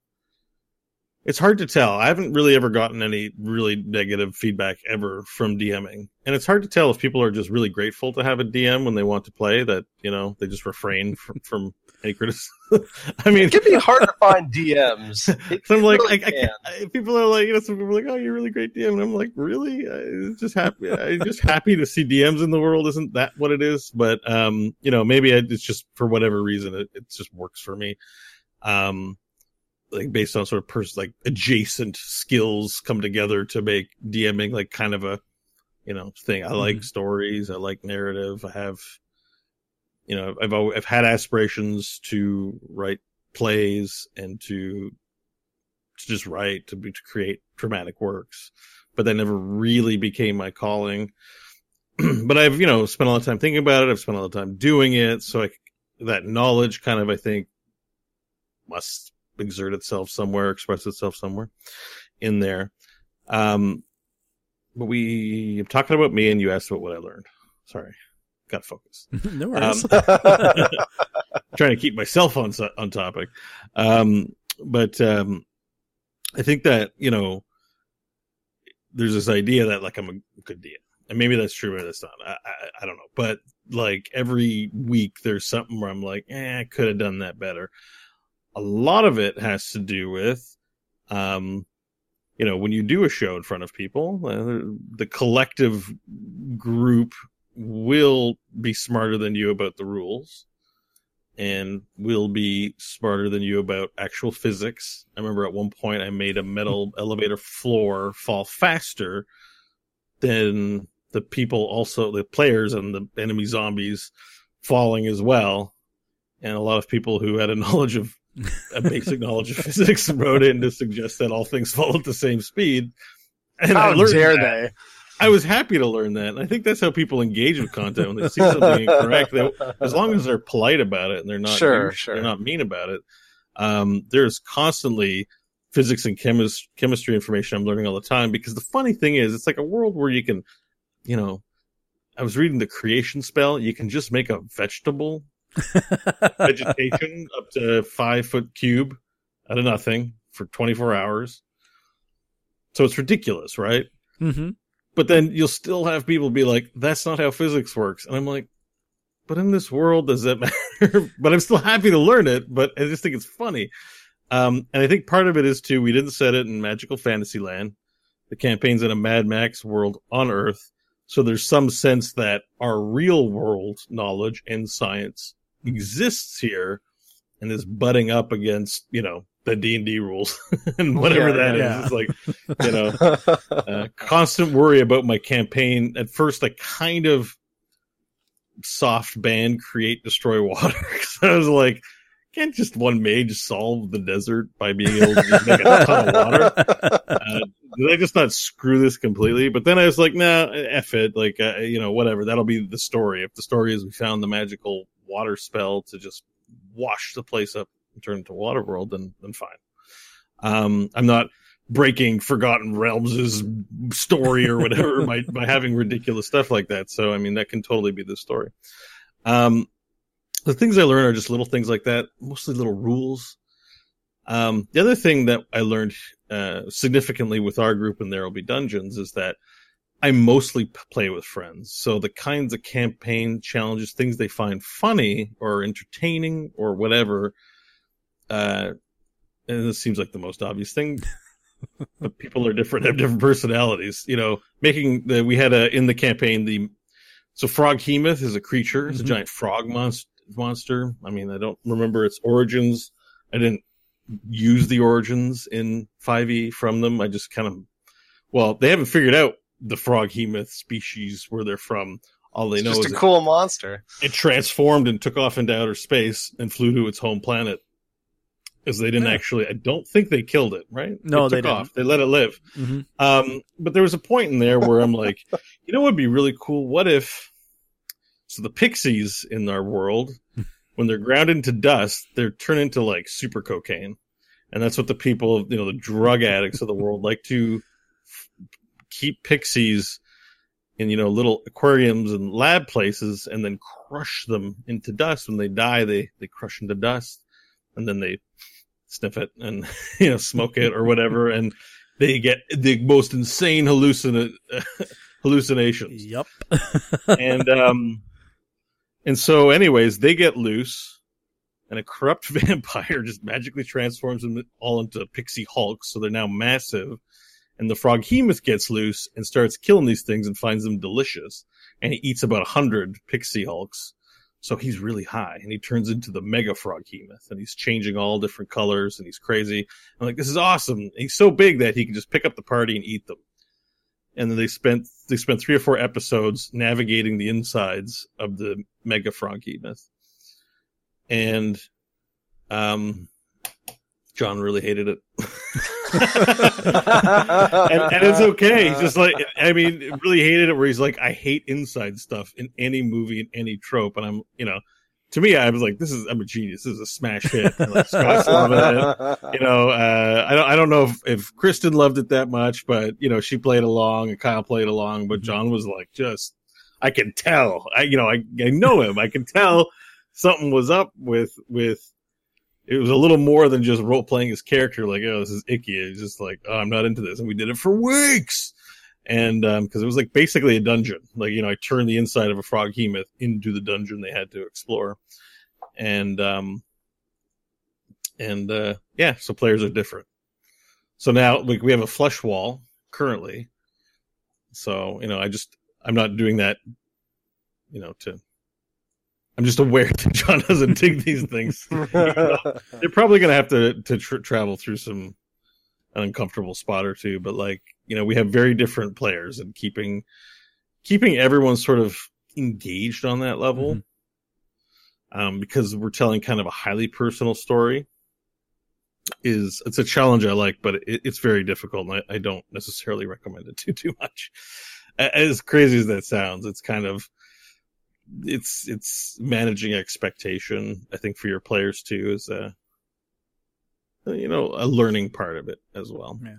Speaker 3: It's hard to tell. I haven't really ever gotten any really negative feedback ever from DMing, and it's hard to tell if people are just really grateful to have a DM when they want to play. That you know they just refrain from, from any criticism. I mean,
Speaker 1: It can be hard to find DMs.
Speaker 3: So I'm like,
Speaker 1: really
Speaker 3: I, I. I, people are like, you know, some people are like, oh, you're a really great DM, and I'm like, really? I'm just happy. I'm just happy to see DMs in the world. Isn't that what it is? But um, you know, maybe it's just for whatever reason, it, it just works for me. Um, like based on sort of person like adjacent skills come together to make DMing like kind of a you know thing. I like
Speaker 2: Mhm.
Speaker 3: stories. I like narrative. I have you know I've always, I've had aspirations to write plays and to to just write to be to create dramatic works, but that never really became my calling. but I've you know spent a lot of time thinking about it. I've spent a lot of time doing it, so I, that knowledge kind of I think must exert itself somewhere, express itself somewhere in there. Um, but we I'm talking about me, and you asked about what I learned. Sorry, got focused.
Speaker 2: no worries.
Speaker 3: Um, trying to keep myself on on topic. Um, but um, I think that you know, there's this idea that like I'm a good DM, and maybe that's true, maybe that's not. I, I I don't know, but like every week there's something where I'm like, eh, I could have done that better. A lot of it has to do with, um, you know, when you do a show in front of people, uh, the collective group will be smarter than you about the rules and will be smarter than you about actual physics. I remember at one point I made a metal elevator floor fall faster than the people also the players and the enemy zombies falling as well. And a lot of people who had a knowledge of a basic knowledge of physics wrote in to suggest that all things fall at the same speed. And I
Speaker 1: How
Speaker 3: learned
Speaker 1: dare
Speaker 3: that.
Speaker 1: they?
Speaker 3: I was happy to learn that. And I think that's how people engage with content when they see something incorrect. They, as long as they're polite about it and they're not
Speaker 1: Sure, sure.
Speaker 3: they're not mean about it. Um, there's constantly physics and chemis- chemistry information I'm learning all the time because the funny thing is it's like a world where you can, you know, I was reading the creation spell. You can just make a vegetable vegetation up to five foot cube out of nothing for 24 hours. So it's ridiculous, right?
Speaker 2: hmm
Speaker 3: But then you'll still have people be like, that's not how physics works. And I'm like, but in this world, does that matter? but I'm still happy to learn it, but I just think it's funny. Um, and I think part of it is too, we didn't set it in magical fantasy land. The campaign's in a Mad Max world on Earth. So there's some sense that our real world knowledge and science exists here and is butting up against, you know, the D and D rules and whatever
Speaker 1: Yeah,
Speaker 3: that is.
Speaker 2: yeah.
Speaker 3: It's like, you know, uh, constant worry about my campaign. At first, I kind of soft ban create destroy water because I was like, can't just one mage solve the desert by being able to make a ton of water? Uh, did I just not screw this completely? But then I was like, nah, f it. Like, uh, you know, whatever. That'll be the story. If the story is we found the magical water spell to just wash the place up and turn it into water world, then then fine. Um, I'm not breaking Forgotten Realms' story or whatever by, by having ridiculous stuff like that. So, I mean, that can totally be the story. Um, the things I learn are just little things like that, mostly little rules. Um, the other thing that I learned uh, significantly with our group in There Will Be Dungeons is that I mostly play with friends. So the kinds of campaign challenges, things they find funny or entertaining or whatever, uh, and this seems like the most obvious thing, but people are different, have different personalities. You know, making the we had a in the campaign the so Froghemoth is a creature, it's
Speaker 2: Mhm.
Speaker 3: a giant frog monster. Monster. I mean, I don't remember its origins. I didn't use the origins in 5e from them. I just kind of, well, they haven't figured out the froghemoth species where they're from. All they
Speaker 1: It's
Speaker 3: know
Speaker 1: just
Speaker 3: is
Speaker 1: a
Speaker 3: it-
Speaker 1: cool monster.
Speaker 3: it transformed and took off into outer space and flew to its home planet. Because they didn't
Speaker 2: Yeah.
Speaker 3: actually, I don't think they killed it, right?
Speaker 2: No,
Speaker 3: it
Speaker 2: they didn't.
Speaker 3: off. They let it live.
Speaker 2: Mhm.
Speaker 3: Um, but there was a point in there where I'm like, you know what would be really cool? What if, so the pixies in our world, when they're ground into dust, they're turned into like super cocaine. And that's what the people, you know, the drug addicts of the world like to f- keep pixies in, you know, little aquariums and lab places and then crush them into dust. When they die, they, they crush into dust and then they sniff it and, you know, smoke it or whatever. And they get the most insane hallucina- hallucinations
Speaker 2: Yep.
Speaker 3: and um and so anyways they get loose and a corrupt vampire just magically transforms them all into pixie hulks so they're now massive and the froghemoth gets loose and starts killing these things and finds them delicious. And he eats about a hundred pixie hulks. So he's really high and he turns into the mega froghemoth and he's changing all different colors and he's crazy. I'm like this is awesome. And he's so big that he can just pick up the party and eat them. And then they spent they spent three or four episodes navigating the insides of the mega frog myth and um john really hated it. And, and it's okay. He's just like i mean really hated it where he's like i hate inside stuff in any movie in any trope. And i'm you know to me i was like this is i'm a genius. This is a smash hit. And, like, Scott's loving it. You know, uh, I don't, I don't know if, if Kristen loved it that much, but you know, she played along and Kyle played along, but John was like, just, I can tell, I, you know, I, I know him. I can tell something was up with, with, it was a little more than just role playing his character. Like, oh, this is icky. It's just like, oh, I'm not into this. And we did it for weeks. And, um, cause it was like basically a dungeon. Like, you know, I turned the inside of a froghemoth into the dungeon they had to explore. And, um, and uh yeah so players are different so now like we have a flush wall currently so you know i just i'm not doing that you know to i'm just aware that john doesn't dig these things they're probably going to have to to tr- travel through some an uncomfortable spot or two but like you know we have very different players and keeping keeping everyone sort of engaged on that level
Speaker 2: Mhm.
Speaker 3: um because we're telling kind of a highly personal story is it's a challenge I like, but it, it's very difficult, and I, I don't necessarily recommend it too too much. As crazy as that sounds, it's kind of it's it's managing expectation. I think for your players too is a you know a learning part of it as well.
Speaker 2: Yeah.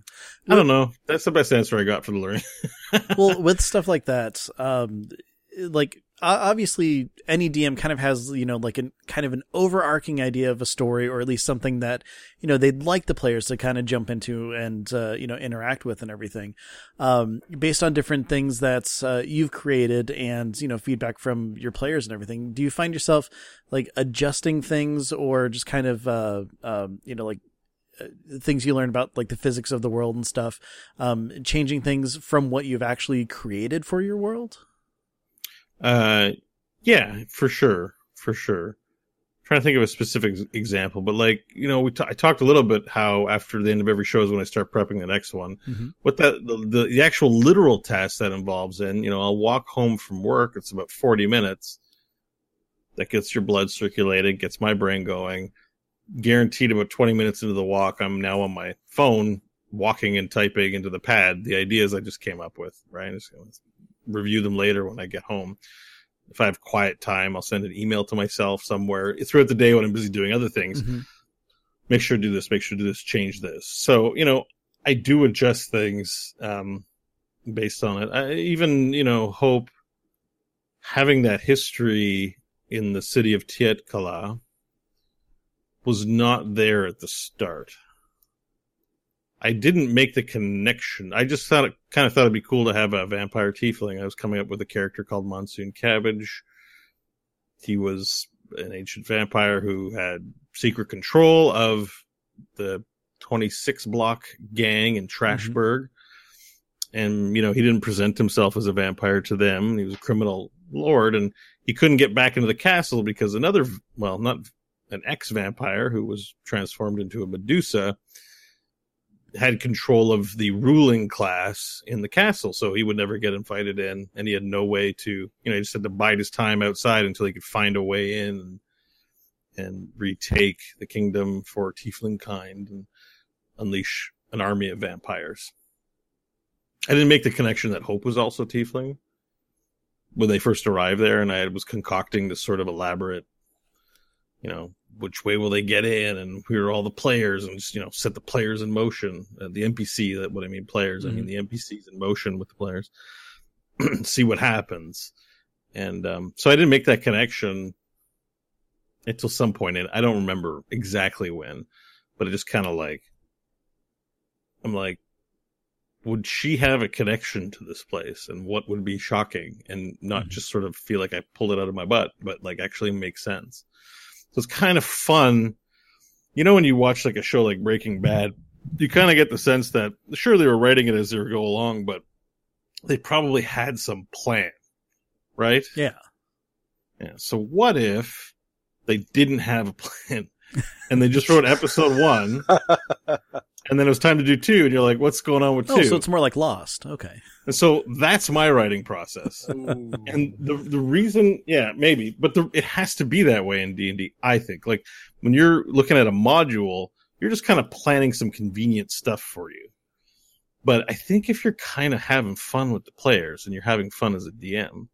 Speaker 3: I don't know. That's the best answer I got for the learning.
Speaker 2: well, with stuff like that, um, like obviously any DM kind of has, you know, like an kind of an overarching idea of a story or at least something that, you know, they'd like the players to kind of jump into and, uh, you know, interact with and everything. Um, based on different things that uh, you've created and, you know, feedback from your players and everything, do you find yourself like adjusting things or just kind of, uh, um, you know, like uh, things you learn about like the physics of the world and stuff, um, changing things from what you've actually created for your world?
Speaker 3: Uh, yeah, for sure, for sure. I'm trying to think of a specific example, but like you know, we t- I talked a little bit how after the end of every show is when I start prepping the next one. Mm-hmm. What that the, the the actual literal task that involves in, you know, I'll walk home from work. It's about forty minutes. That gets your blood circulating, gets my brain going. Guaranteed about twenty minutes into the walk, I'm now on my phone walking and typing into the pad the ideas I just came up with. Right, just review them later when I get home. If I have quiet time, I'll send an email to myself somewhere throughout the day when I'm busy doing other things. Mm-hmm. Make sure to do this, make sure to do this, change this. So, you know, I do adjust things um, based on it. I even, you know, hope having that history in the city of Tiet Kala was not there at the start. I didn't make the connection. I just thought it kind of thought it'd be cool to have a vampire tiefling. I was coming up with a character called Monsoon Cabbage. He was an ancient vampire who had secret control of the 26 block gang in Trashburg. Mm-hmm. And, you know, he didn't present himself as a vampire to them. He was a criminal lord and he couldn't get back into the castle because another, well, not an ex vampire who was transformed into a Medusa had control of the ruling class in the castle, so he would never get invited in, and he had no way to, you know, he just had to bide his time outside until he could find a way in and, retake the kingdom for Tiefling kind and unleash an army of vampires. I didn't make the connection that Hope was also Tiefling when they first arrived there, and I was concocting this sort of elaborate, you know, which way will they get in? And who are all the players? And just you know set the players in motion. Uh, the npc that what i mean players. Mm-hmm. i mean mm-hmm. the npcs in motion with the players. See what happens. And um, so i didn't make that connection until some point. And i don't remember exactly when but it just kind of like i'm like would she have a connection to this place? And what would be shocking? And not mm-hmm. just sort of feel like i pulled it out of my butt but like actually make sense so it's kind of fun. You know, when you watch like a show like Breaking Bad, you kind of get the sense that sure they were writing it as they go along, but they probably had some plan, right?
Speaker 2: Yeah.
Speaker 3: Yeah. So what if they didn't have a plan and they just wrote episode one and then it was time to do two, and you're like, what's going on with oh, two?
Speaker 2: So it's more like Lost. Okay.
Speaker 3: And so that's my writing process. and the the reason, yeah, maybe, but the, it has to be that way in D and D. I think, like when you're looking at a module, you're just kind of planning some convenient stuff for you. But I think if you're kind of having fun with the players and you're having fun as a DM,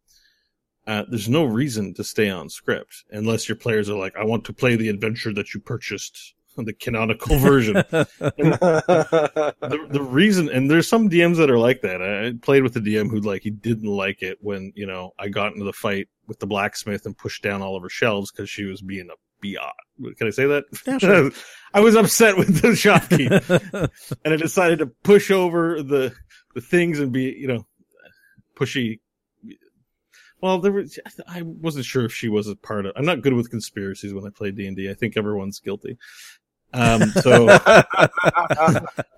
Speaker 3: uh, there's no reason to stay on script unless your players are like, I want to play the adventure that you purchased the canonical version. the, the reason, and there's some DMs that are like that. I played with a DM who like he didn't like it when you know I got into the fight with the blacksmith and pushed down all of her shelves because she was being a biot. Can I say that?
Speaker 2: Yeah, sure.
Speaker 3: I was upset with the shopkeep, and I decided to push over the the things and be you know pushy well, there was. I wasn't sure if she was a part of. I'm not good with conspiracies when I play D and I think everyone's guilty, um, so I,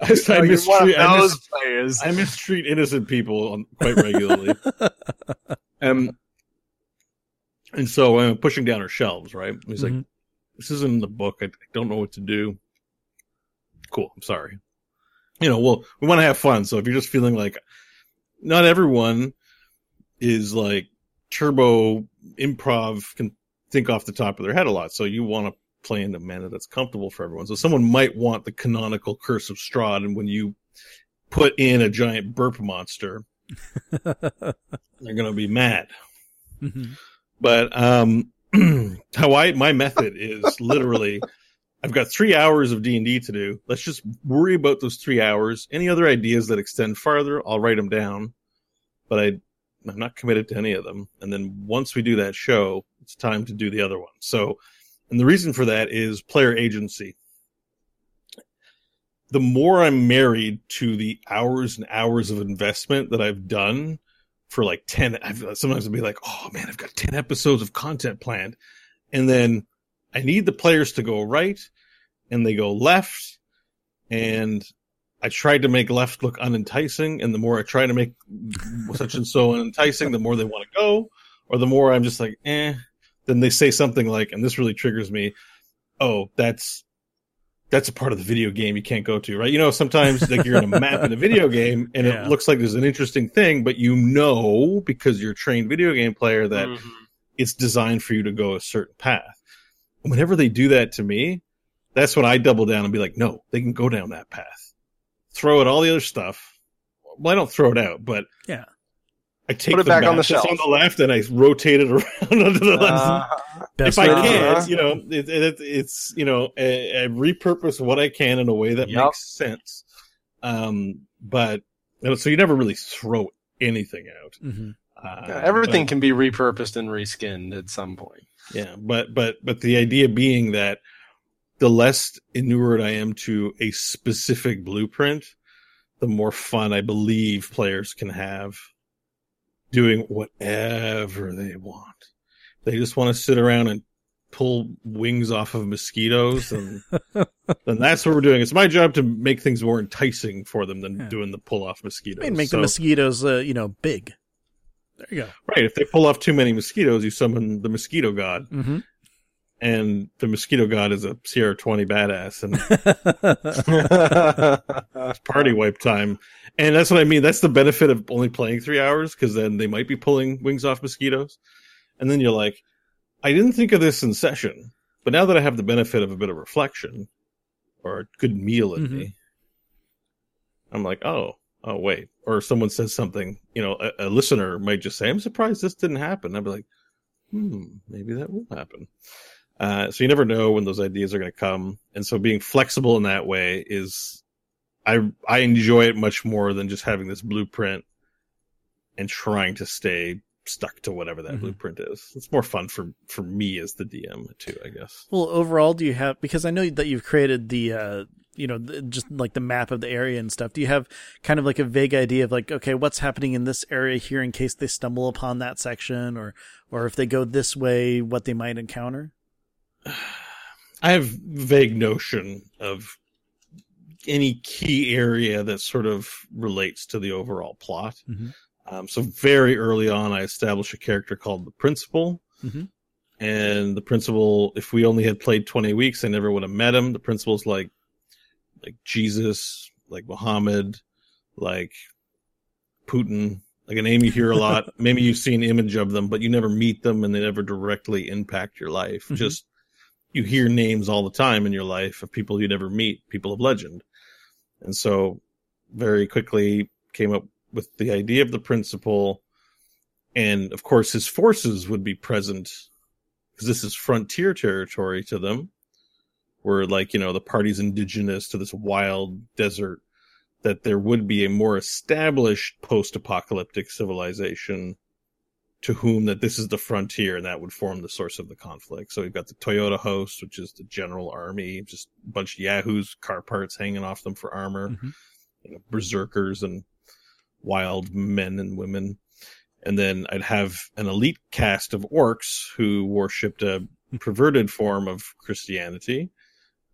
Speaker 3: I, mistreat, I, mis- I, mistreat innocent people quite regularly. um, and so I'm pushing down her shelves, right? He's mm-hmm. like, this isn't in the book. I, I don't know what to do. Cool. I'm sorry. You know, well, we want to have fun. So if you're just feeling like not everyone is like turbo improv can think off the top of their head a lot. So you want to play in a manner that's comfortable for everyone. So someone might want the canonical Curse of Strahd, and when you put in a giant burp monster, they're going to be mad. Mm-hmm. But um, how I my method is literally, I've got three hours of D and D to do. Let's just worry about those three hours. Any other ideas that extend farther, I'll write them down. But I I'm not committed to any of them. And then once we do that show, it's time to do the other one. So, and the reason for that is player agency. The more I'm married to the hours and hours of investment that I've done for like 10, I've, sometimes I'll be like, oh man, I've got 10 episodes of content planned. And then I need the players to go right and they go left. And I tried to make left look unenticing, and the more I try to make such and so unenticing, the more they want to go, or the more I'm just like, eh. Then they say something like, and this really triggers me. Oh, that's that's a part of the video game you can't go to, right? You know, sometimes like you're in a map in a video game and yeah. it looks like there's an interesting thing, but you know because you're a trained video game player that mm-hmm. it's designed for you to go a certain path. Whenever they do that to me, that's when I double down and be like, no, they can go down that path throw out all the other stuff. Well, I don't throw it out, but
Speaker 2: yeah,
Speaker 3: I take Put it back on the shelf on the left and I rotate it around onto the left. Uh, if I can, uh, you know, it, it, it's you know, I, I, repurpose what I can in a way that yep. makes sense. Um, but so you never really throw anything out.
Speaker 1: Mm-hmm. Uh, yeah, everything but, can be repurposed and reskinned at some point.
Speaker 3: Yeah, but but but the idea being that the less inured I am to a specific blueprint, the more fun I believe players can have doing whatever they want. They just want to sit around and pull wings off of mosquitoes and then that's what we're doing. It's my job to make things more enticing for them than yeah. doing the pull off mosquitoes.
Speaker 2: I mean, make so, the mosquitoes, uh, you know, big. There you go.
Speaker 3: Right. If they pull off too many mosquitoes, you summon the mosquito god.
Speaker 2: Mm-hmm
Speaker 3: and the mosquito god is a CR 20 badass and it's party wipe time. And that's what I mean. That's the benefit of only playing three hours because then they might be pulling wings off mosquitoes. And then you're like, I didn't think of this in session, but now that I have the benefit of a bit of reflection or a good meal in mm-hmm. me, I'm like, oh, oh, wait. Or someone says something, you know, a, a listener might just say, I'm surprised this didn't happen. I'd be like, hmm, maybe that will happen. Uh, so you never know when those ideas are going to come, and so being flexible in that way is, I I enjoy it much more than just having this blueprint and trying to stay stuck to whatever that mm-hmm. blueprint is. It's more fun for for me as the DM too, I guess.
Speaker 2: Well, overall, do you have because I know that you've created the uh, you know the, just like the map of the area and stuff. Do you have kind of like a vague idea of like okay, what's happening in this area here in case they stumble upon that section or or if they go this way, what they might encounter?
Speaker 3: I have vague notion of any key area that sort of relates to the overall plot.
Speaker 2: Mm-hmm.
Speaker 3: Um, so very early on, I established a character called the principal.
Speaker 2: Mm-hmm.
Speaker 3: And the principal, if we only had played 20 weeks, I never would have met him. The principal's like, like Jesus, like Muhammad, like Putin, like a name you hear a lot. Maybe you've seen image of them, but you never meet them and they never directly impact your life. Mm-hmm. Just you hear names all the time in your life of people you never meet, people of legend. And so very quickly came up with the idea of the principal. And of course, his forces would be present because this is frontier territory to them, where, like, you know, the party's indigenous to this wild desert, that there would be a more established post apocalyptic civilization to whom that this is the frontier and that would form the source of the conflict. So we've got the Toyota host, which is the general army, just a bunch of yahoos, car parts hanging off them for armor, mm-hmm. you know, berserkers and wild men and women. And then I'd have an elite cast of orcs who worshipped a perverted form of Christianity,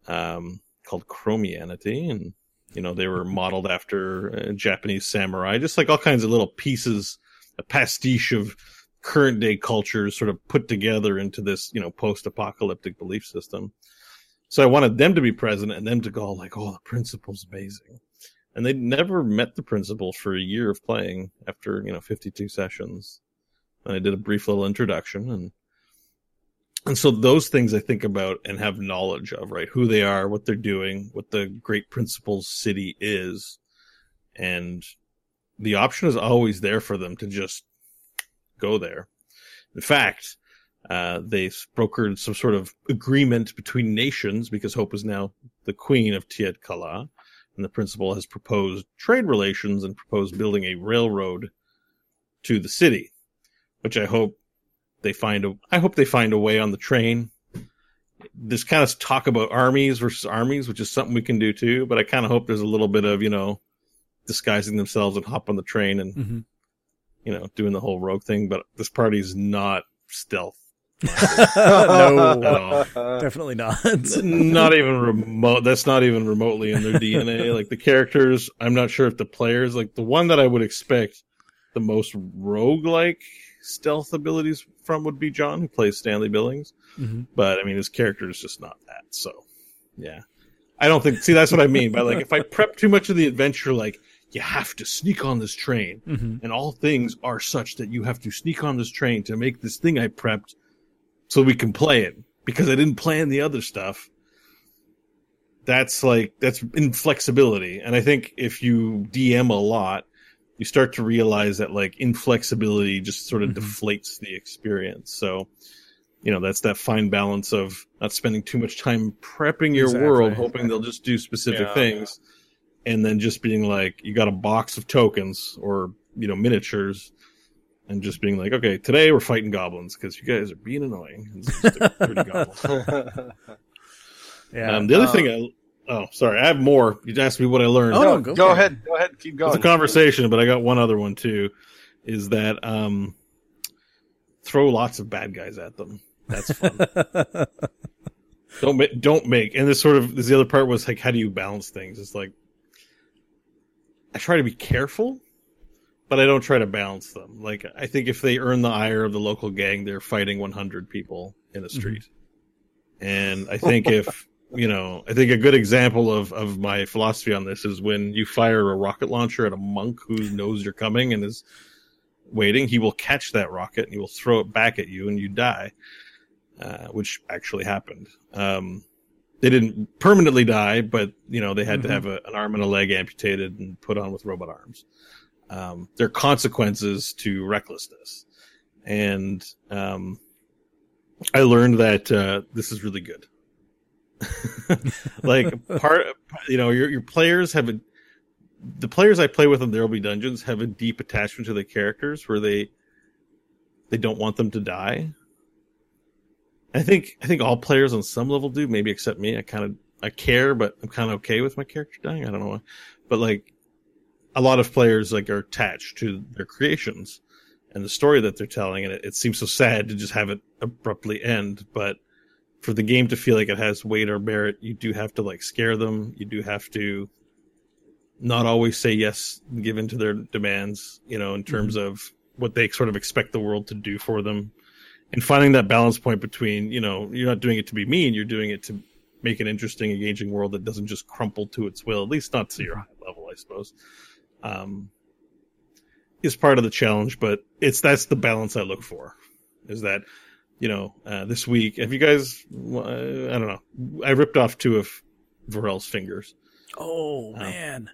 Speaker 3: um, called Chromianity. And, you know, they were modeled after uh, Japanese samurai, just like all kinds of little pieces, a pastiche of current day culture sort of put together into this, you know, post apocalyptic belief system. So I wanted them to be present and them to go like, oh, the principal's amazing. And they never met the principal for a year of playing after, you know, 52 sessions. And I did a brief little introduction and, and so those things I think about and have knowledge of, right? Who they are, what they're doing, what the great principal's city is. And the option is always there for them to just go there. In fact, uh, they brokered some sort of agreement between nations because Hope is now the queen of Tiet Kala, and the principal has proposed trade relations and proposed building a railroad to the city, which I hope they find a. I hope they find a way on the train. This kind of talk about armies versus armies, which is something we can do too. But I kind of hope there's a little bit of you know disguising themselves and hop on the train and
Speaker 2: Mm-hmm.
Speaker 3: You know doing the whole rogue thing. But this party's not stealth.
Speaker 2: no, definitely not.
Speaker 3: not even remote. That's not even remotely in their DNA. Like the characters, I'm not sure if the players, like the one that I would expect the most rogue-like stealth abilities from would be John, who plays Stanley Billings.
Speaker 2: Mhm.
Speaker 3: But I mean, his character is just not that. So, yeah, I don't think. See, that's what I mean by like if I prep too much of the adventure, like you have to sneak on this train,
Speaker 2: Mhm.
Speaker 3: and all things are such that you have to sneak on this train to make this thing I prepped so we can play it because I didn't plan the other stuff. That's like that's inflexibility, and I think if you DM a lot, you start to realize that like inflexibility just sort of
Speaker 2: Mhm.
Speaker 3: deflates the experience. So, you know, that's that fine balance of not spending too much time prepping your
Speaker 2: Exactly.
Speaker 3: world, hoping they'll just do specific
Speaker 1: Yeah.
Speaker 3: things, and then just being like, you got a box of tokens or you know miniatures, and just being like, okay, today we're fighting goblins because you guys are being annoying. It's just like 30 goblins.
Speaker 2: Yeah.
Speaker 3: Um, the other
Speaker 1: Uh,
Speaker 3: thing, I oh sorry, I have more. You asked me what I learned.
Speaker 2: Oh,
Speaker 1: no,
Speaker 2: no, go
Speaker 1: go,
Speaker 2: for it.
Speaker 1: ahead. Go ahead. Keep going.
Speaker 3: it's a conversation, but I got one other one too. Is that um, throw lots of bad guys at them. That's fun. don't ma- don't make. And this sort of this the other part was like, how do you balance things? It's like I try to be careful, but I don't try to balance them. Like I think if they earn the ire of the local gang, they're fighting 100 people in a street. And I think if you know, I think a good example of of my philosophy on this is when you fire a rocket launcher at a monk who knows you're coming and is waiting, he will catch that rocket and he will throw it back at you and you die, uh, which actually happened. Um, they didn't permanently die, but you know they had
Speaker 2: Mhm.
Speaker 3: to have a, an arm and a leg amputated and put on with robot arms. Um, there are consequences to recklessness, and um, I learned that uh, this is really good. like part, you know, your your players have a the players I play with in There Will Be Dungeons have a deep attachment to the characters where they they don't want them to die. I think I think all players on some level do, maybe except me. I kind of I care, but I'm kind of okay with my character dying. I don't know why, but like a lot of players like are attached to their creations and the story that they're telling, and it, it seems so sad to just have it abruptly end. But for the game to feel like it has weight or merit, you do have to like scare them. You do have to not always say yes, give in to their demands, you know, in terms mm-hmm. of what they sort of expect the world to do for them. And finding that balance point between, you know, you're not doing it to be mean, you're doing it to make an interesting, engaging world that doesn't just crumple to its will, at least not to your high level, I suppose. Um, is part of the challenge, but it's that's the balance I look for. Is that you know uh, this week? Have you guys? Uh, I don't know. I ripped off two of Varel's fingers.
Speaker 2: oh man.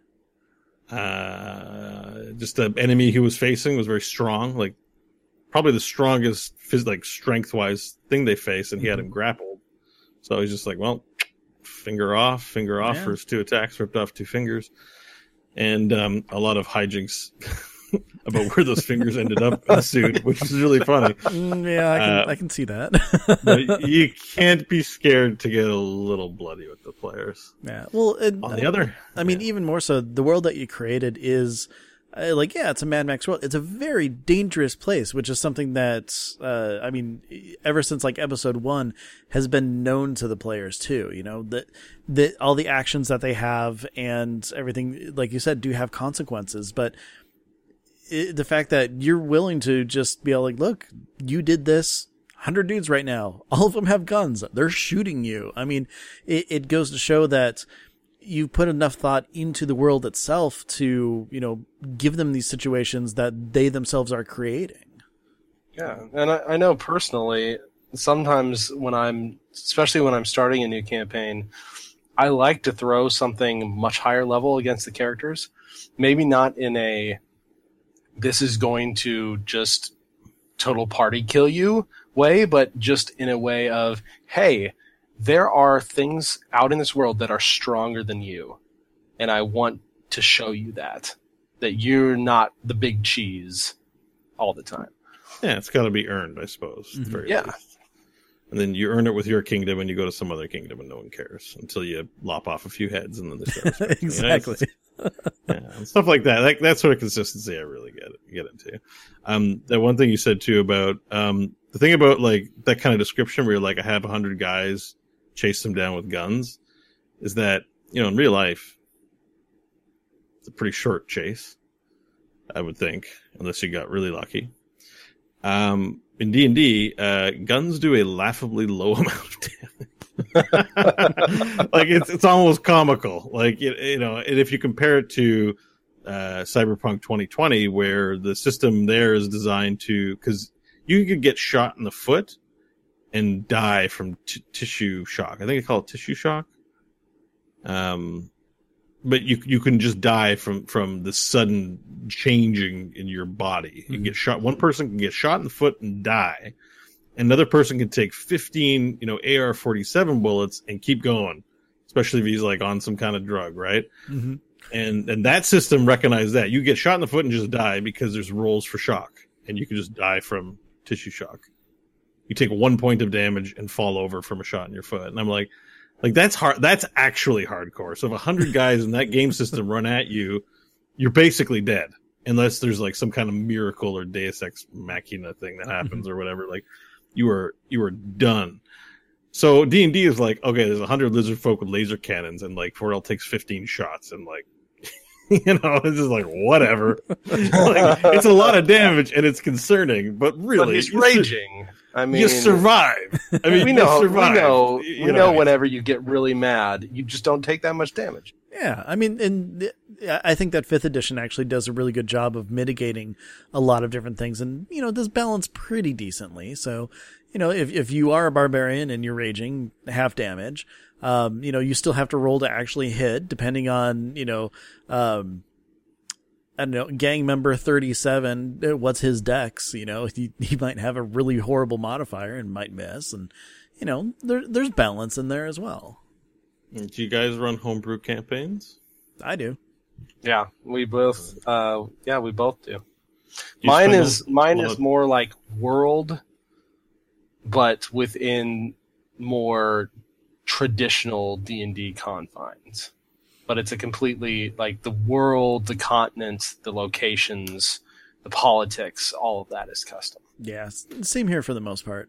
Speaker 3: Uh, just the enemy he was facing was very strong, like probably the strongest, phys- like strength wise thing they face, and he had him grappled. So he's just like, well, finger off, finger off
Speaker 2: Yeah.
Speaker 3: for his two attacks, ripped off two fingers, and um, a lot of hijinks about where those fingers ended up in the suit, which is really funny.
Speaker 2: Mm, yeah, I can
Speaker 3: Uh,
Speaker 2: I can see that.
Speaker 3: But you can't be scared to get a little bloody with the players.
Speaker 2: yeah. Well, and,
Speaker 3: On the other,
Speaker 2: I mean, even more so, the world that you created is uh, like, yeah, it's a Mad Max world. It's a very dangerous place, which is something that, uh, I mean, ever since like episode one has been known to the players too. You know that that all the actions that they have and everything, like you said, do have consequences. But it, the fact that you're willing to just be all like, look, you did this. 100 dudes right now. All of them have guns. They're shooting you. I mean, it, it goes to show that you put enough thought into the world itself to, you know, give them these situations that they themselves are creating.
Speaker 1: Yeah, and I, I know personally, sometimes when I'm, especially when I'm starting a new campaign, I like to throw something much higher level against the characters. Maybe not in a, this is going to just total party kill you way, but just in a way of, hey, there are things out in this world that are stronger than you. And I want to show you that. That you're not the big cheese all the time.
Speaker 3: Yeah, it's got to be earned, I suppose. at the
Speaker 2: Mhm.
Speaker 3: very
Speaker 1: Yeah.
Speaker 3: least. And then you earn it with your kingdom, and you go to some other kingdom, and no one cares until you lop off a few heads, and then they start. respecting you. You know,
Speaker 2: exactly.
Speaker 3: yeah, and stuff like that. That that sort of consistency, I really get get into. Um, that one thing you said too about um the thing about like that kind of description where you're like, I have a hundred guys chase them down with guns, is that you know in real life, it's a pretty short chase, I would think, unless you got really lucky. Um, in D and D, uh, guns do a laughably low amount of damage. like it's it's almost comical. Like you, you know, and if you compare it to uh, Cyberpunk 2020, where the system there is designed to because you could get shot in the foot and die from t- tissue shock. I think they call it tissue shock. Um, but you you can just die from from the sudden changing in your body. You can get shot. One person can get shot in the foot and die. Another person can take 15, you know, AR-47 bullets and keep going, especially if he's like on some kind of drug, right?
Speaker 2: hmm
Speaker 3: And and that system recognized that you get shot in the foot and just die because there's rolls for shock, and you can just die from tissue shock. You take one point of damage and fall over from a shot in your foot, and I'm like, like that's hard. That's actually hardcore. So if a hundred guys in that game system run at you, you're basically dead unless there's like some kind of miracle or Deus Ex Machina thing that mm-hmm. happens or whatever. Like you are you are done. So D and D is like okay, there's a hundred lizard folk with laser cannons, and like Forel takes fifteen shots, and like you know it's just like whatever. like, it's a lot of damage and it's concerning, but really
Speaker 1: but he's raging. I mean,
Speaker 3: you survive. I mean,
Speaker 1: we
Speaker 3: you
Speaker 1: know, we
Speaker 3: survive.
Speaker 1: know,
Speaker 3: You
Speaker 1: we know. Whenever you get really mad, you just don't take that much damage.
Speaker 2: Yeah, I mean, and th- I think that fifth edition actually does a really good job of mitigating a lot of different things, and you know, does balance pretty decently. So, you know, if if you are a barbarian and you're raging half damage, um, you know, you still have to roll to actually hit, depending on you know, um, I don't know, gang member thirty seven. What's his dex? You know, he he might have a really horrible modifier and might miss, and you know, there there's balance in there as well.
Speaker 3: Do you guys run homebrew campaigns?
Speaker 2: I do.
Speaker 1: Yeah, we both. Uh, yeah, we both do.
Speaker 3: Do you
Speaker 1: mine is
Speaker 3: a
Speaker 1: mine is more like world, but within more traditional D and D confines. But it's a completely like the world, the continent, the locations, the politics. All of that is custom.
Speaker 2: Yeah, same here for the most part.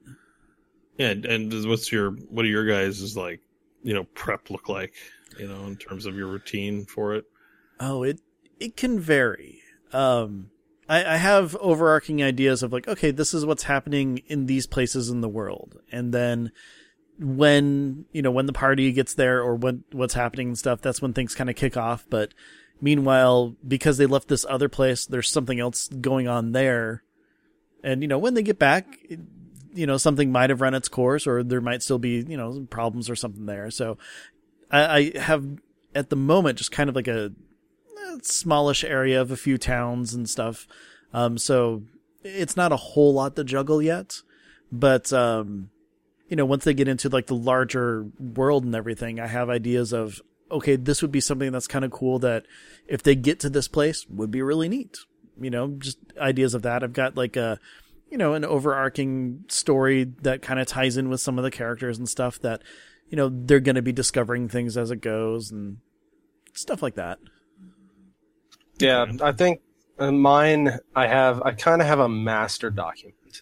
Speaker 3: Yeah, and what's your what are your guys' is like you know prep look like? You know, in terms of your routine for it.
Speaker 2: Oh, it it can vary. Um, I, I have overarching ideas of like, okay, this is what's happening in these places in the world, and then when you know when the party gets there or when what's happening and stuff, that's when things kind of kick off. But meanwhile, because they left this other place, there's something else going on there, and you know when they get back. it- you know, something might have run its course, or there might still be, you know, problems or something there. So, I, I have at the moment just kind of like a eh, smallish area of a few towns and stuff. Um, so it's not a whole lot to juggle yet, but, um, you know, once they get into like the larger world and everything, I have ideas of, okay, this would be something that's kind of cool that if they get to this place would be really neat. You know, just ideas of that. I've got like a, you know, an overarching story that kind of ties in with some of the characters and stuff that, you know, they're going to be discovering things as it goes and stuff like that.
Speaker 1: Yeah, I think uh, mine. I have. I kind of have a master document,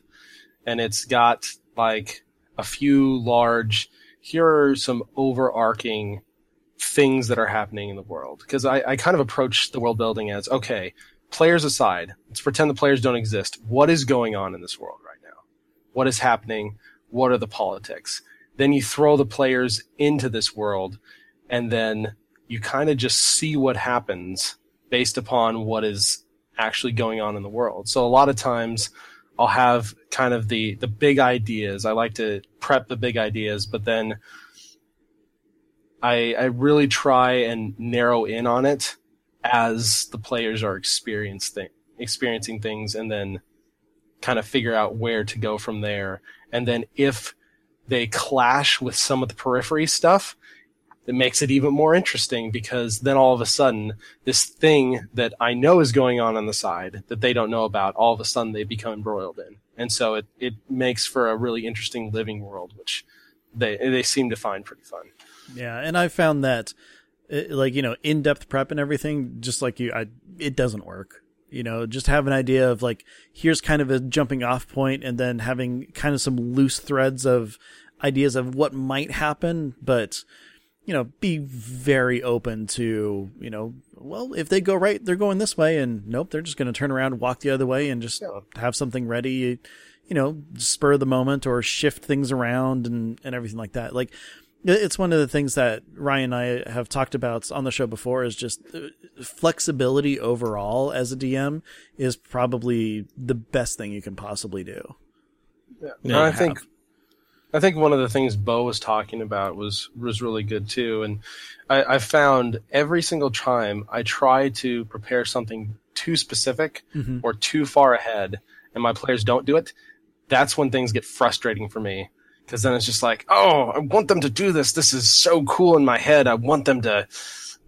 Speaker 1: and it's got like a few large. Here are some overarching things that are happening in the world because I, I kind of approach the world building as okay, players aside, let's pretend the players don't exist. What is going on in this world right now? What is happening? What are the politics? Then you throw the players into this world, and then you kind of just see what happens based upon what is actually going on in the world. So a lot of times I'll have kind of the the big ideas. I like to prep the big ideas, but then I I really try and narrow in on it as the players are experiencing experiencing things and then kind of figure out where to go from there. And then if they clash with some of the periphery stuff, that makes it even more interesting because then all of a sudden this thing that I know is going on on the side that they don't know about, all of a sudden they become embroiled in. And so it, it makes for a really interesting living world, which they, they seem to find pretty fun.
Speaker 2: Yeah. And I found that it, like, you know, in-depth prep and everything, just like you, I, it doesn't work. You know, just have an idea of like, here's kind of a jumping off point and then having kind of some loose threads of ideas of what might happen, but you know, be very open to, you know, well, if they go right, they're going this way, and nope, they're just going to turn around, walk the other way, and just yeah. have something ready, you know, spur the moment or shift things around and, and everything like that. Like, it's one of the things that Ryan and I have talked about on the show before is just uh, flexibility overall as a DM is probably the best thing you can possibly do.
Speaker 1: Yeah, yeah I think I think one of the things Beau was talking about was was really good too, and I, I found every single time I try to prepare something too specific mm-hmm. or too far ahead, and my players don't do it. That's when things get frustrating for me because then it's just like, oh, I want them to do this. This is so cool in my head. I want them to.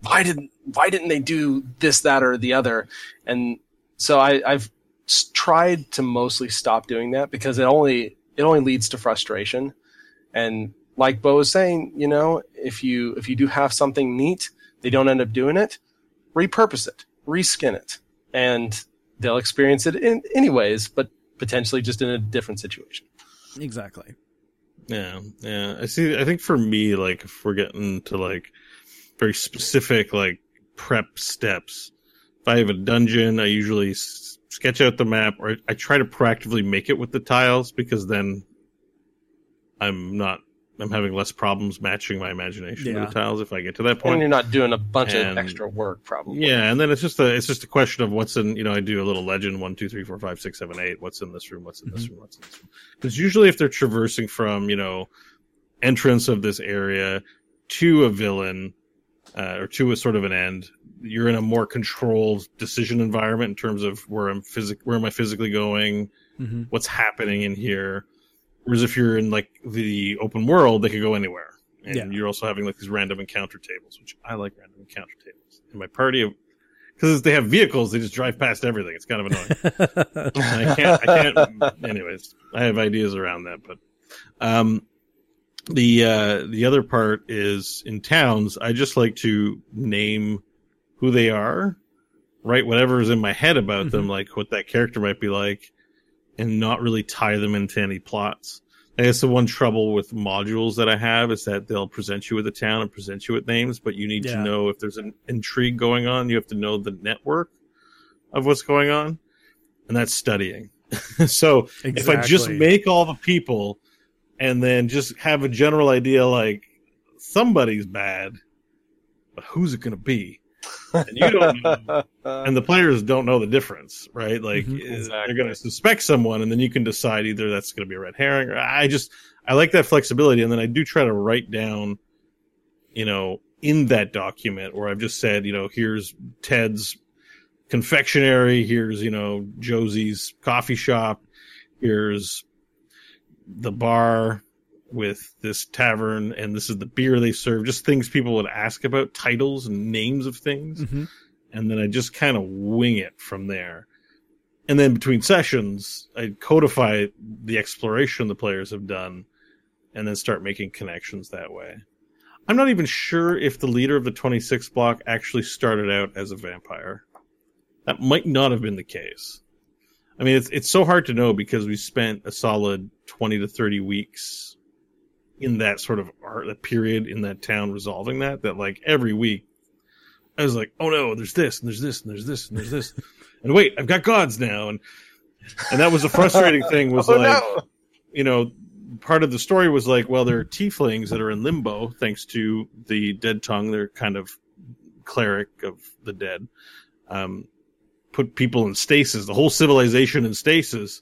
Speaker 1: Why didn't Why didn't they do this, that, or the other? And so I, I've tried to mostly stop doing that because it only it only leads to frustration. And like Beau was saying, you know, if you if you do have something neat, they don't end up doing it, repurpose it, reskin it, and they'll experience it in anyways, but potentially just in a different situation.
Speaker 2: Exactly.
Speaker 3: Yeah, yeah. I see. I think for me, like if we're getting to like very specific like prep steps, if I have a dungeon, I usually sketch out the map, or I try to proactively make it with the tiles because then I'm not I'm having less problems matching my imagination yeah. to the tiles if I get to that point.
Speaker 1: And you're not doing a bunch and, of extra work, probably.
Speaker 3: Yeah, and then it's just a it's just a question of what's in. You know, I do a little legend one, two, three, four, five, six, seven, eight. What's in this room? What's in mm-hmm. this room? What's in this room? Because usually, if they're traversing from you know entrance of this area to a villain uh, or to a sort of an end, you're in a more controlled decision environment in terms of where I'm physic where am I physically going, mm-hmm. what's happening in here. Whereas if you're in like the open world, they could go anywhere. And yeah. you're also having like these random encounter tables, which I like random encounter tables. In my party, because they have vehicles, they just drive past everything. It's kind of annoying. I can't, I can't, anyways, I have ideas around that, but, um, the, uh, the other part is in towns, I just like to name who they are, write whatever is in my head about mm-hmm. them, like what that character might be like, and not really tie them into any plots. I guess the one trouble with modules that I have is that they'll present you with a town and present you with names, but you need yeah. to know if there's an intrigue going on. You have to know the network of what's going on, and that's studying. so exactly. if I just make all the people and then just have a general idea like somebody's bad, but who's it going to be? And you don't know, and the players don't know the difference, right? Like mm-hmm, eh, exactly. they're going to suspect someone, and then you can decide either that's going to be a red herring, or I just I like that flexibility, and then I do try to write down, you know, in that document, where I've just said, you know, here's Ted's confectionery, here's you know Josie's coffee shop, here's the bar, with this tavern and this is the beer they serve just things people would ask about titles and names of things. Mm-hmm. and then i just kind of wing it from there. And then between sessions i codify the exploration the players have done and then start making connections that way. I'm not even sure if the leader of the 26 block actually started out as a vampire. That might not have been the case. I mean, it's it's so hard to know because we spent a solid twenty to thirty weeks in that sort of art that period in that town resolving that that like every week I was like, oh no, there's this and there's this and there's this and there's this, and wait, I've got gods now, and and that was a frustrating thing. Was oh, like, no. you know, part of the story was like, well, there are tieflings that are in limbo thanks to the dead tongue. They're kind of cleric of the dead. Um, put people in stasis, the whole civilization in stasis.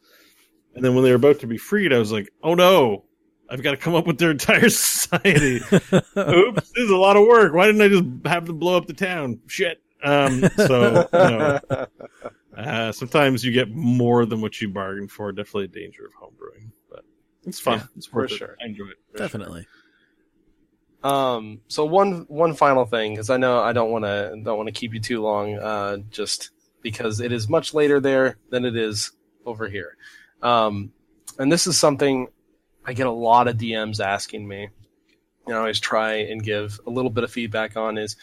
Speaker 3: And then when they were about to be freed, I was like, oh no, I've got to come up with their entire society. Oops, this is a lot of work. Why didn't I just have them blow up the town? Shit. Um, so, you know, uh, sometimes you get more than what you bargained for. Definitely a danger of homebrewing, but it's fun. Yeah, it's worth
Speaker 1: for it. sure.
Speaker 3: I enjoy it.
Speaker 2: Definitely.
Speaker 1: Um, so one one final thing, because I know I don't want to don't want to keep you too long, uh, just because it is much later there than it is over here. Um, and this is something I get a lot of DMs asking me. And I always try and give a little bit of feedback on is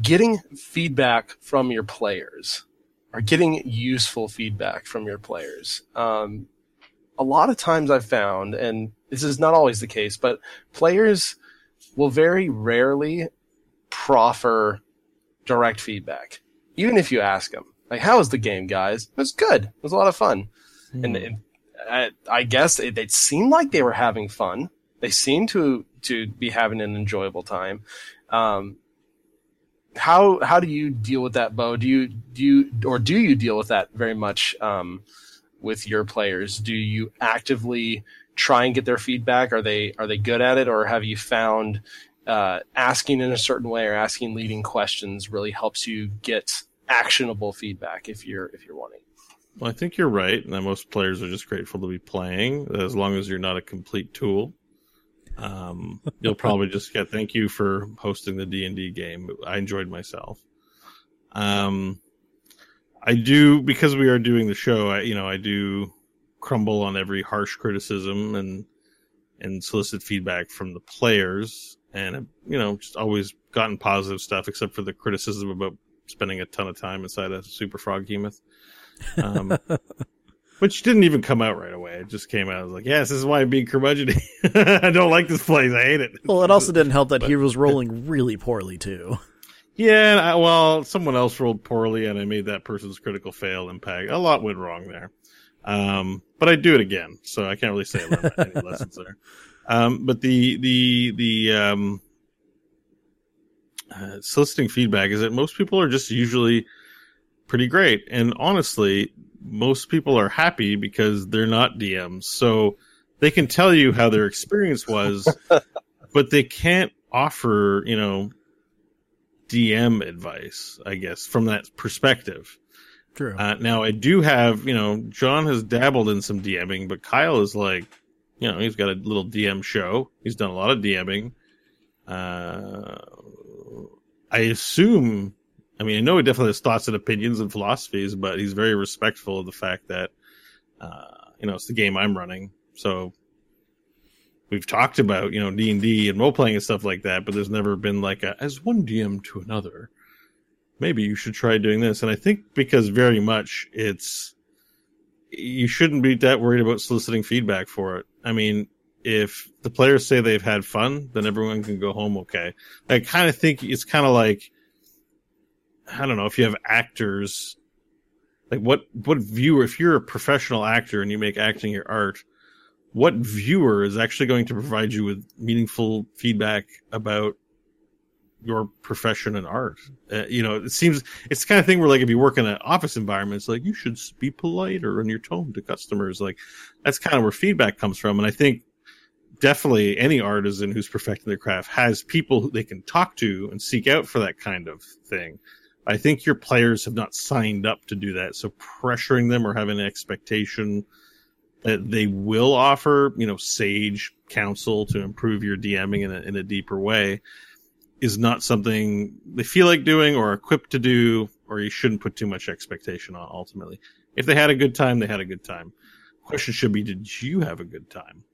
Speaker 1: getting feedback from your players or getting useful feedback from your players. Um, a lot of times I've found, and this is not always the case, but players will very rarely proffer direct feedback, even if you ask them, like, "How was the game, guys?" It was good. It was a lot of fun, mm. and it, I, I, guess it, it seemed like they were having fun. They seemed to to be having an enjoyable time. Um, how how do you deal with that, Beau? Do you do you or do you deal with that very much um, with your players? Do you actively try and get their feedback? Are they are they good at it, or have you found uh, asking in a certain way or asking leading questions really helps you get actionable feedback if you're if you're wanting?
Speaker 3: Well, I think you're right, and that most players are just grateful to be playing as long as you're not a complete tool. Um, you'll probably just get thank you for hosting the D and D game. I enjoyed myself. Um, I do because we are doing the show. I you know I do crumble on every harsh criticism and and solicit feedback from the players, and you know just always gotten positive stuff except for the criticism about spending a ton of time inside a super froghemoth. Um, which didn't even come out right away. It just came out. I was like, yes, this is why I'm being curmudgeon I don't like this place. I hate it.
Speaker 2: Well, it also didn't help that but, he was rolling really poorly too.
Speaker 3: Yeah, I, well, someone else rolled poorly, and I made that person's critical fail impact. A lot went wrong there. Um, but I do it again, so I can't really say any lessons there. Um, but the the the um, uh, soliciting feedback is that most people are just usually pretty great, and honestly, most people are happy because they're not DMs. So they can tell you how their experience was, but they can't offer, you know, DM advice, I guess, from that perspective.
Speaker 2: True.
Speaker 3: Uh, now, I do have, you know, John has dabbled in some DMing, but Kyle is like, you know, he's got a little DM show. He's done a lot of DMing. Uh, I assume I mean, I know he definitely has thoughts and opinions and philosophies, but he's very respectful of the fact that, uh, you know, it's the game I'm running. So we've talked about, you know, D and D and role playing and stuff like that, but there's never been like a, as one DM to another. Maybe you should try doing this. And I think because very much it's, you shouldn't be that worried about soliciting feedback for it. I mean, if the players say they've had fun, then everyone can go home okay. I kind of think it's kind of like, I don't know if you have actors like what what viewer if you're a professional actor and you make acting your art what viewer is actually going to provide you with meaningful feedback about your profession and art? Uh, you know it seems it's the kind of thing where like if you work in an office environment it's like you should be politer in your tone to customers. Like that's kind of where feedback comes from. And i think definitely any artisan who's perfecting their craft has people they can talk to and seek out for that kind of thing I think your players have not signed up to do that. So pressuring them or having an expectation that they will offer, you know, sage counsel to improve your DMing in a, in a deeper way is not something they feel like doing or equipped to do, or you shouldn't put too much expectation on ultimately. If they had a good time, they had a good time. Question should be, did you have a good time?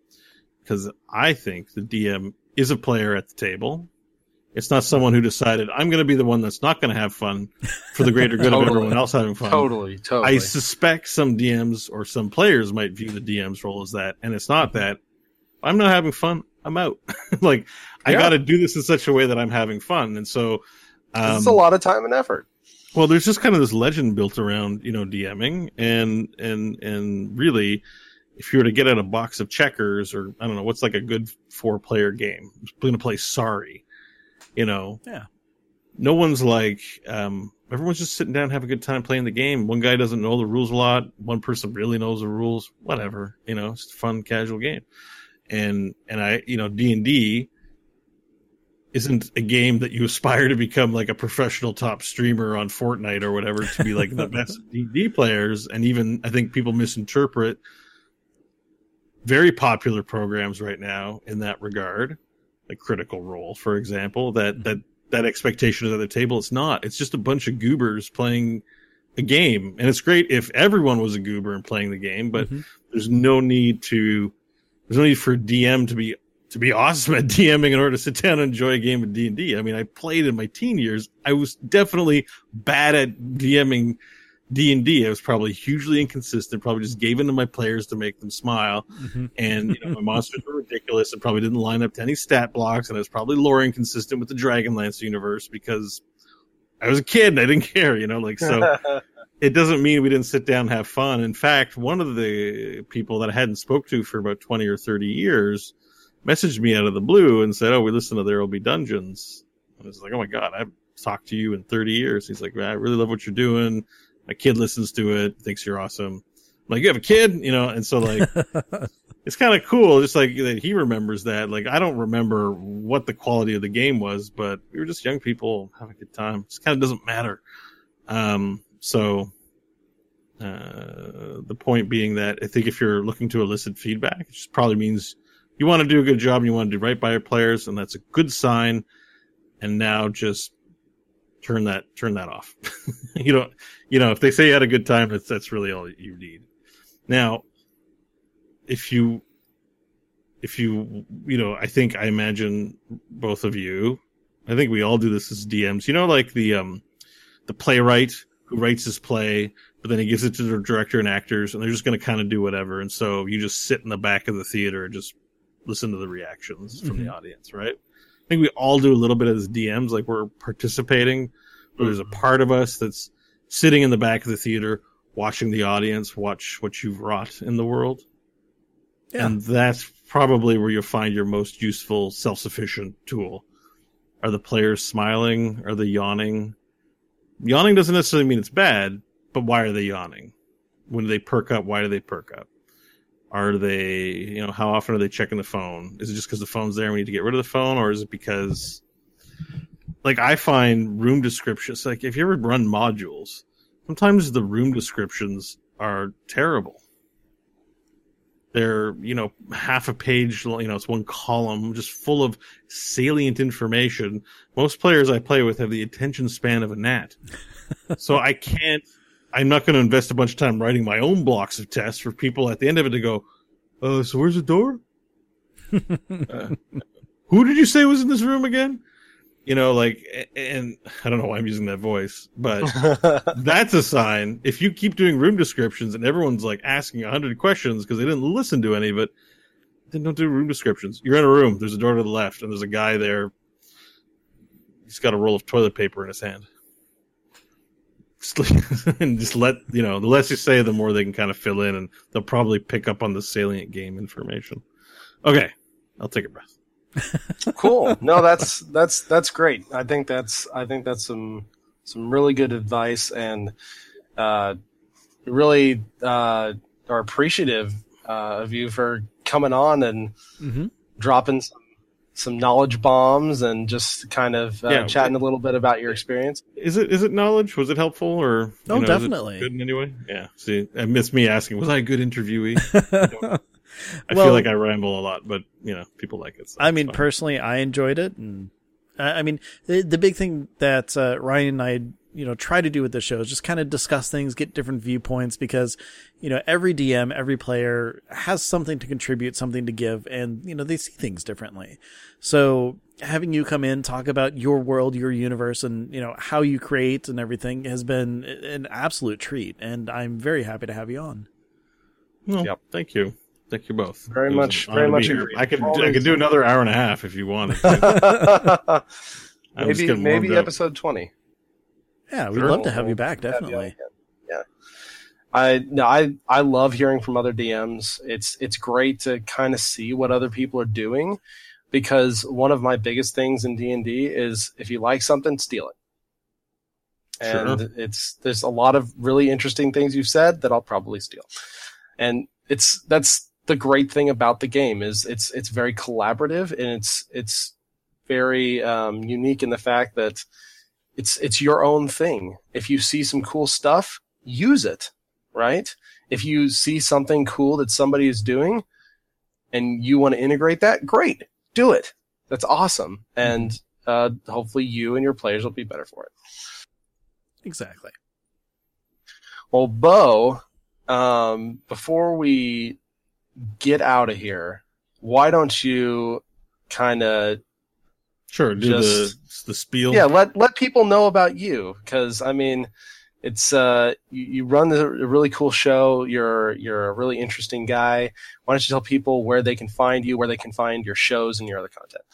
Speaker 3: Because I think the DM is a player at the table it's not someone who decided I'm going to be the one that's not going to have fun for the greater good totally. of everyone else having fun.
Speaker 1: Totally, totally.
Speaker 3: I suspect some DMs or some players might view the DM's role as that, and it's not that. I'm not having fun. I'm out. like I got to do this in such a way that I'm having fun, and so
Speaker 1: um, it's a lot of time and effort.
Speaker 3: Well, there's just kind of this legend built around you know DMing, and and and really, if you were to get out a box of checkers or I don't know what's like a good four player game, I'm going to play Sorry you know,
Speaker 2: yeah.
Speaker 3: No one's like, um, everyone's just sitting down, have a good time playing the game. One guy doesn't know the rules a lot. One person really knows the rules. Whatever, you know, it's a fun, casual game. And and I, you know, D and D isn't a game that you aspire to become like a professional top streamer on Fortnite or whatever to be like the best D&D players. And even I think people misinterpret very popular programs right now in that regard like Critical Role, for example, that that that expectation is at the table. It's not. It's just a bunch of goobers playing a game, and it's great if everyone was a goober and playing the game. But mm-hmm. there's no need to. There's no need for DM to be to be awesome at DMing in order to sit down and enjoy a game of D and I mean, I played in my teen years. I was definitely bad at DMing D and I was probably hugely inconsistent. Probably just gave in to my players to make them smile, mm-hmm. and you know my monsters were ridiculous and probably didn't line up to any stat blocks. And I was probably lore inconsistent with the Dragonlance universe because I was a kid and I didn't care. You know, like so. it doesn't mean we didn't sit down and have fun. In fact, one of the people that I hadn't spoke to for about twenty or thirty years messaged me out of the blue and said, "Oh, we listen to There Will Be Dungeons." And I was like, "Oh my god, I've talked to you in 30 years." He's like, "I really love what you're doing my kid listens to it, thinks you're awesome. I'm like, you have a kid, you know, and so like, it's kind of cool, just like that he remembers that. Like, I don't remember what the quality of the game was, but we were just young people having a good time. It just kind of doesn't matter. Um, so, uh, the point being that I think if you're looking to elicit feedback, it just probably means you want to do a good job and you want to do right by your players, and that's a good sign. And now just turn that turn that off. you don't you know if they say you had a good time, that's that's really all you need. Now, if you if you you know I think I imagine both of you. I think we all do this as DMs. You know, like the um the playwright who writes his play, but then he gives it to the director and actors, and they're just going to kind of do whatever. And so you just sit in the back of the theater and just listen to the reactions from mm-hmm. the audience, right? I think we all do a little bit as DMs, like we're participating, but there's a mm-hmm. part of us that's sitting in the back of the theater watching the audience watch what you've wrought in the world. Yeah. And that's probably where you'll find your most useful self-sufficient tool. Are the players smiling? Are they yawning? Yawning doesn't necessarily mean it's bad, but why are they yawning? When do they perk up, why do they perk up? Are they, you know, how often are they checking the phone? Is it just because the phone's there and we need to get rid of the phone, or is it because, like, I find room descriptions, like, if you ever run modules, sometimes the room descriptions are terrible. They're, you know, half a page, you know, it's one column just full of salient information. Most players I play with have the attention span of a gnat. so I can't I'm not going to invest a bunch of time writing my own blocks of tests for people at the end of it to go, uh, so where's the door? uh, who did you say was in this room again? You know, like, and I don't know why I'm using that voice, but that's a sign. If you keep doing room descriptions and everyone's like asking a hundred questions because they didn't listen to any of it, then don't do room descriptions. You're in a room. There's a door to the left, and there's a guy there. He's got a roll of toilet paper in his hand. and just let you know the less you say the more they can kind of fill in and they'll probably pick up on the salient game information. Okay i'll take a breath.
Speaker 1: Cool. No that's that's that's great. I think that's i think that's some some really good advice and uh really uh are appreciative uh, of you for coming on and mm-hmm. dropping some some knowledge bombs and just kind of uh, yeah, chatting a little bit about your experience.
Speaker 3: Is it is it knowledge? Was it helpful or?
Speaker 2: Oh, know, definitely.
Speaker 3: Good in any way. Yeah. See, I miss me asking. Was I a good interviewee? I well, feel like I ramble a lot, but you know, people like it. So
Speaker 2: I mean, personally, I enjoyed it, and I mean, the the big thing that uh, Ryan and I you know try to do with the show is just kind of discuss things get different viewpoints because you know every dm every player has something to contribute something to give and you know they see things differently so having you come in talk about your world your universe and you know how you create and everything has been an absolute treat and i'm very happy to have you on
Speaker 3: well, yep thank you Thank you both.
Speaker 1: Very much, very much.
Speaker 3: I could, I could do another hour and a half if you wanted.
Speaker 1: maybe, maybe episode twenty.
Speaker 2: Yeah, we'd love to have you back. Definitely.
Speaker 1: Yeah. I no, I I love hearing from other DMs. It's it's great to kind of see what other people are doing, because one of my biggest things in D and D is if you like something, steal it. And sure. it's there's a lot of really interesting things you've said that I'll probably steal, and it's that's the great thing about the game is it's it's very collaborative and it's it's very um, unique in the fact that it's it's your own thing. If you see some cool stuff, use it, right? If you see something cool that somebody is doing and you want to integrate that, great. Do it. that's awesome, and uh, hopefully you and your players will be better for it.
Speaker 2: Exactly.
Speaker 1: Well, Beau, um, before we get out of here, why don't you kind of
Speaker 3: Sure, do
Speaker 1: Just-
Speaker 3: the the spiel.
Speaker 1: yeah let let people know about you because I mean it's uh you, you run a really cool show you're you're a really interesting guy why don't you tell people where they can find you where they can find your shows and your other content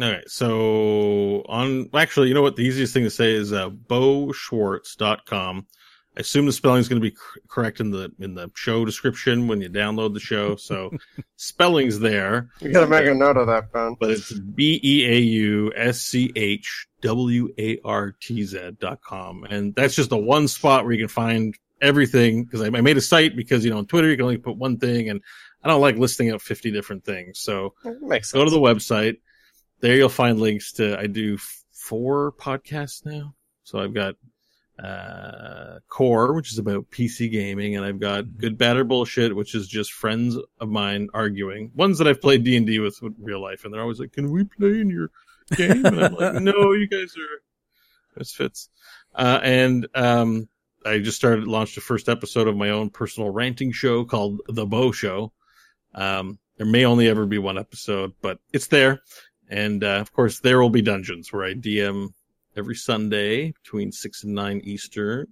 Speaker 3: All right. So on actually, you know what? The easiest thing to say is uh, beauschwartz.com. I assume the spelling is going to be cor- correct in the in the show description when you download the show. So spelling's there,
Speaker 1: you gotta make a note of that Ben
Speaker 3: but it's B E A U S C H W A R T Z dot com, and that's just the one spot where you can find everything. Because I, I made a site because you know on Twitter you can only put one thing, and I don't like listing out fifty different things. So
Speaker 1: makes sense
Speaker 3: go to the website. There you'll find links to. I do four podcasts now, so I've got uh core which is about pc gaming and i've got good bad or bullshit which is just friends of mine arguing. Ones that i've played d&d with in real life and they're always like can we play in your game? And i'm like no you guys are misfits uh and um i just started launched the first episode of my own personal ranting show called the Beau show. Um there may only ever be one episode but it's there. And uh, of course, there will be dungeons where I DM every Sunday between six and nine Eastern.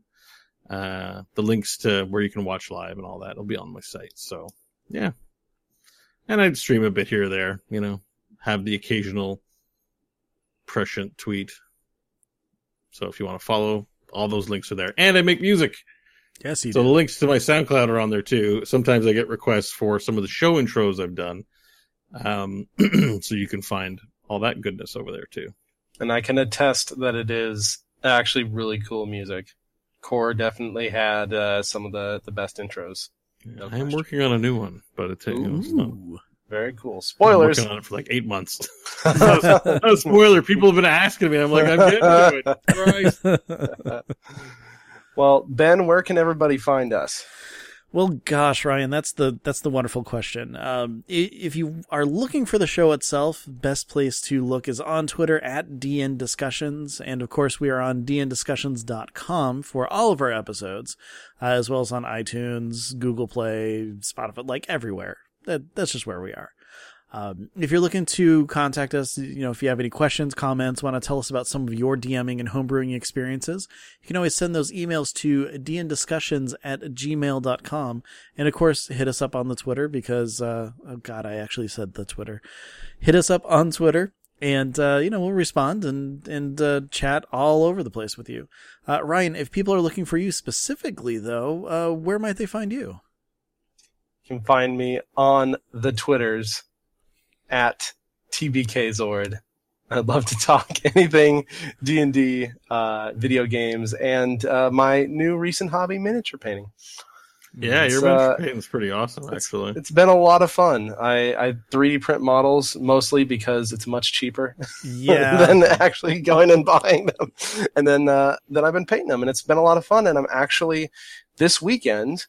Speaker 3: Uh, the links to where you can watch live and all that will be on my site. So yeah, and I'd stream a bit here or there. You know, have the occasional prescient tweet. So if you want to follow, all those links are there, and I make music.
Speaker 2: Yes,
Speaker 3: So
Speaker 2: do.
Speaker 3: the links to my SoundCloud are on there too. Sometimes I get requests for some of the show intros I've done. Um, so you can find all that goodness over there too.
Speaker 1: And I can attest that it is actually really cool music. Core definitely had uh, some of the, the best intros. No
Speaker 3: I'm working on a new one, but it's, you know,
Speaker 2: Ooh.
Speaker 1: Very cool.
Speaker 3: I'm
Speaker 1: Spoilers.
Speaker 3: working on it for like eight months. no spoiler. People have been asking me. I'm like, I'm getting to it.
Speaker 1: Well, Ben, where can everybody find us?
Speaker 2: Well, gosh, Ryan, that's the that's the wonderful question. Um, if you are looking for the show itself, best place to look is on Twitter at DN Discussions, and of course, we are on dndiscussions.com for all of our episodes, uh, as well as on iTunes, Google Play, Spotify, like everywhere. That, that's just where we are. Um, if you're looking to contact us, you know, if you have any questions, comments, want to tell us about some of your DMing and homebrewing experiences, you can always send those emails to dndiscussions at gmail.com. And of course, hit us up on the Twitter because, uh, oh God, I actually said the Twitter. Hit us up on Twitter and, uh, you know, we'll respond and, and, uh, chat all over the place with you. Uh, Ryan, if people are looking for you specifically though, uh, where might they find you?
Speaker 1: You can find me on the Twitters at TBKZord. I'd love to talk anything D and D, uh, video games, and uh, my new recent hobby, miniature painting.
Speaker 3: Yeah,
Speaker 1: It's,
Speaker 3: your
Speaker 1: uh,
Speaker 3: mentor painting's pretty awesome,
Speaker 1: it's-
Speaker 3: actually.
Speaker 1: It's been a lot of fun. I, I 3D print models mostly because it's much cheaper
Speaker 2: Yeah.
Speaker 1: than actually going and buying them. And then uh, then I've been painting them, and it's been a lot of fun. And I'm actually this weekend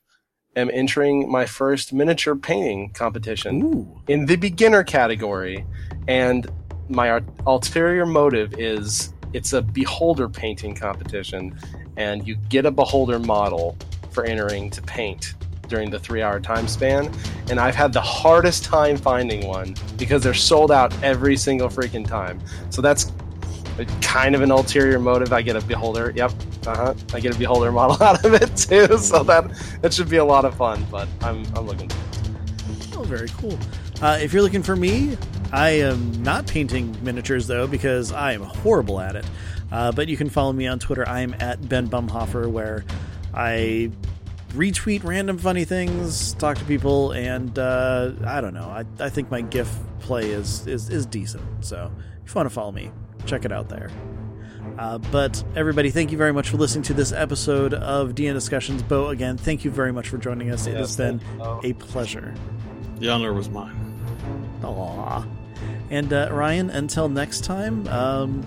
Speaker 1: am entering my first miniature painting competition
Speaker 2: Ooh.
Speaker 1: in the beginner category, and my ulterior motive is it's a beholder painting competition, and you get a beholder model for entering to paint during the three hour time span. And I've had the hardest time finding one because they're sold out every single freaking time. So that's kind of an ulterior motive. I get a beholder. Yep. Uh huh. I get a beholder model out of it too. So that that should be a lot of fun. But I'm I'm looking.
Speaker 2: Oh, very cool. Uh, if you're looking for me, I am not painting miniatures though because I am horrible at it. Uh, but you can follow me on Twitter. I am at Ben Bumhofer, where I retweet random funny things, talk to people, and uh, I don't know. I, I think my GIF play is, is is decent. So if you want to follow me, check it out there. Uh, but everybody, thank you very much for listening to this episode of DN Discussions. Beau, again, thank you very much for joining us. it has been a pleasure.
Speaker 3: The honor was mine.
Speaker 2: Aw. And uh, Ryan, until next time, um,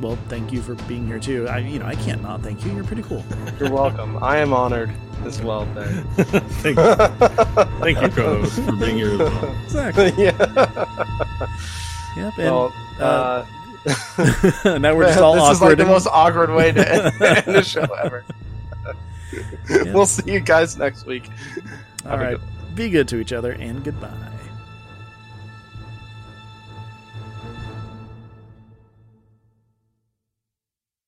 Speaker 2: well, thank you for being here too. I, you know, I can't not thank you. You're pretty cool.
Speaker 1: You're welcome. I am honored as well,
Speaker 3: Thank you. Thank you, co-host, for being here as well.
Speaker 2: Exactly.
Speaker 1: yeah.
Speaker 2: Yep. And
Speaker 1: Well,
Speaker 2: uh,
Speaker 1: uh,
Speaker 2: now we're just all
Speaker 1: this
Speaker 2: awkward.
Speaker 1: is like the most awkward way to end, end a show ever. We'll see you guys next week.
Speaker 2: all right. Be good to each other and goodbye.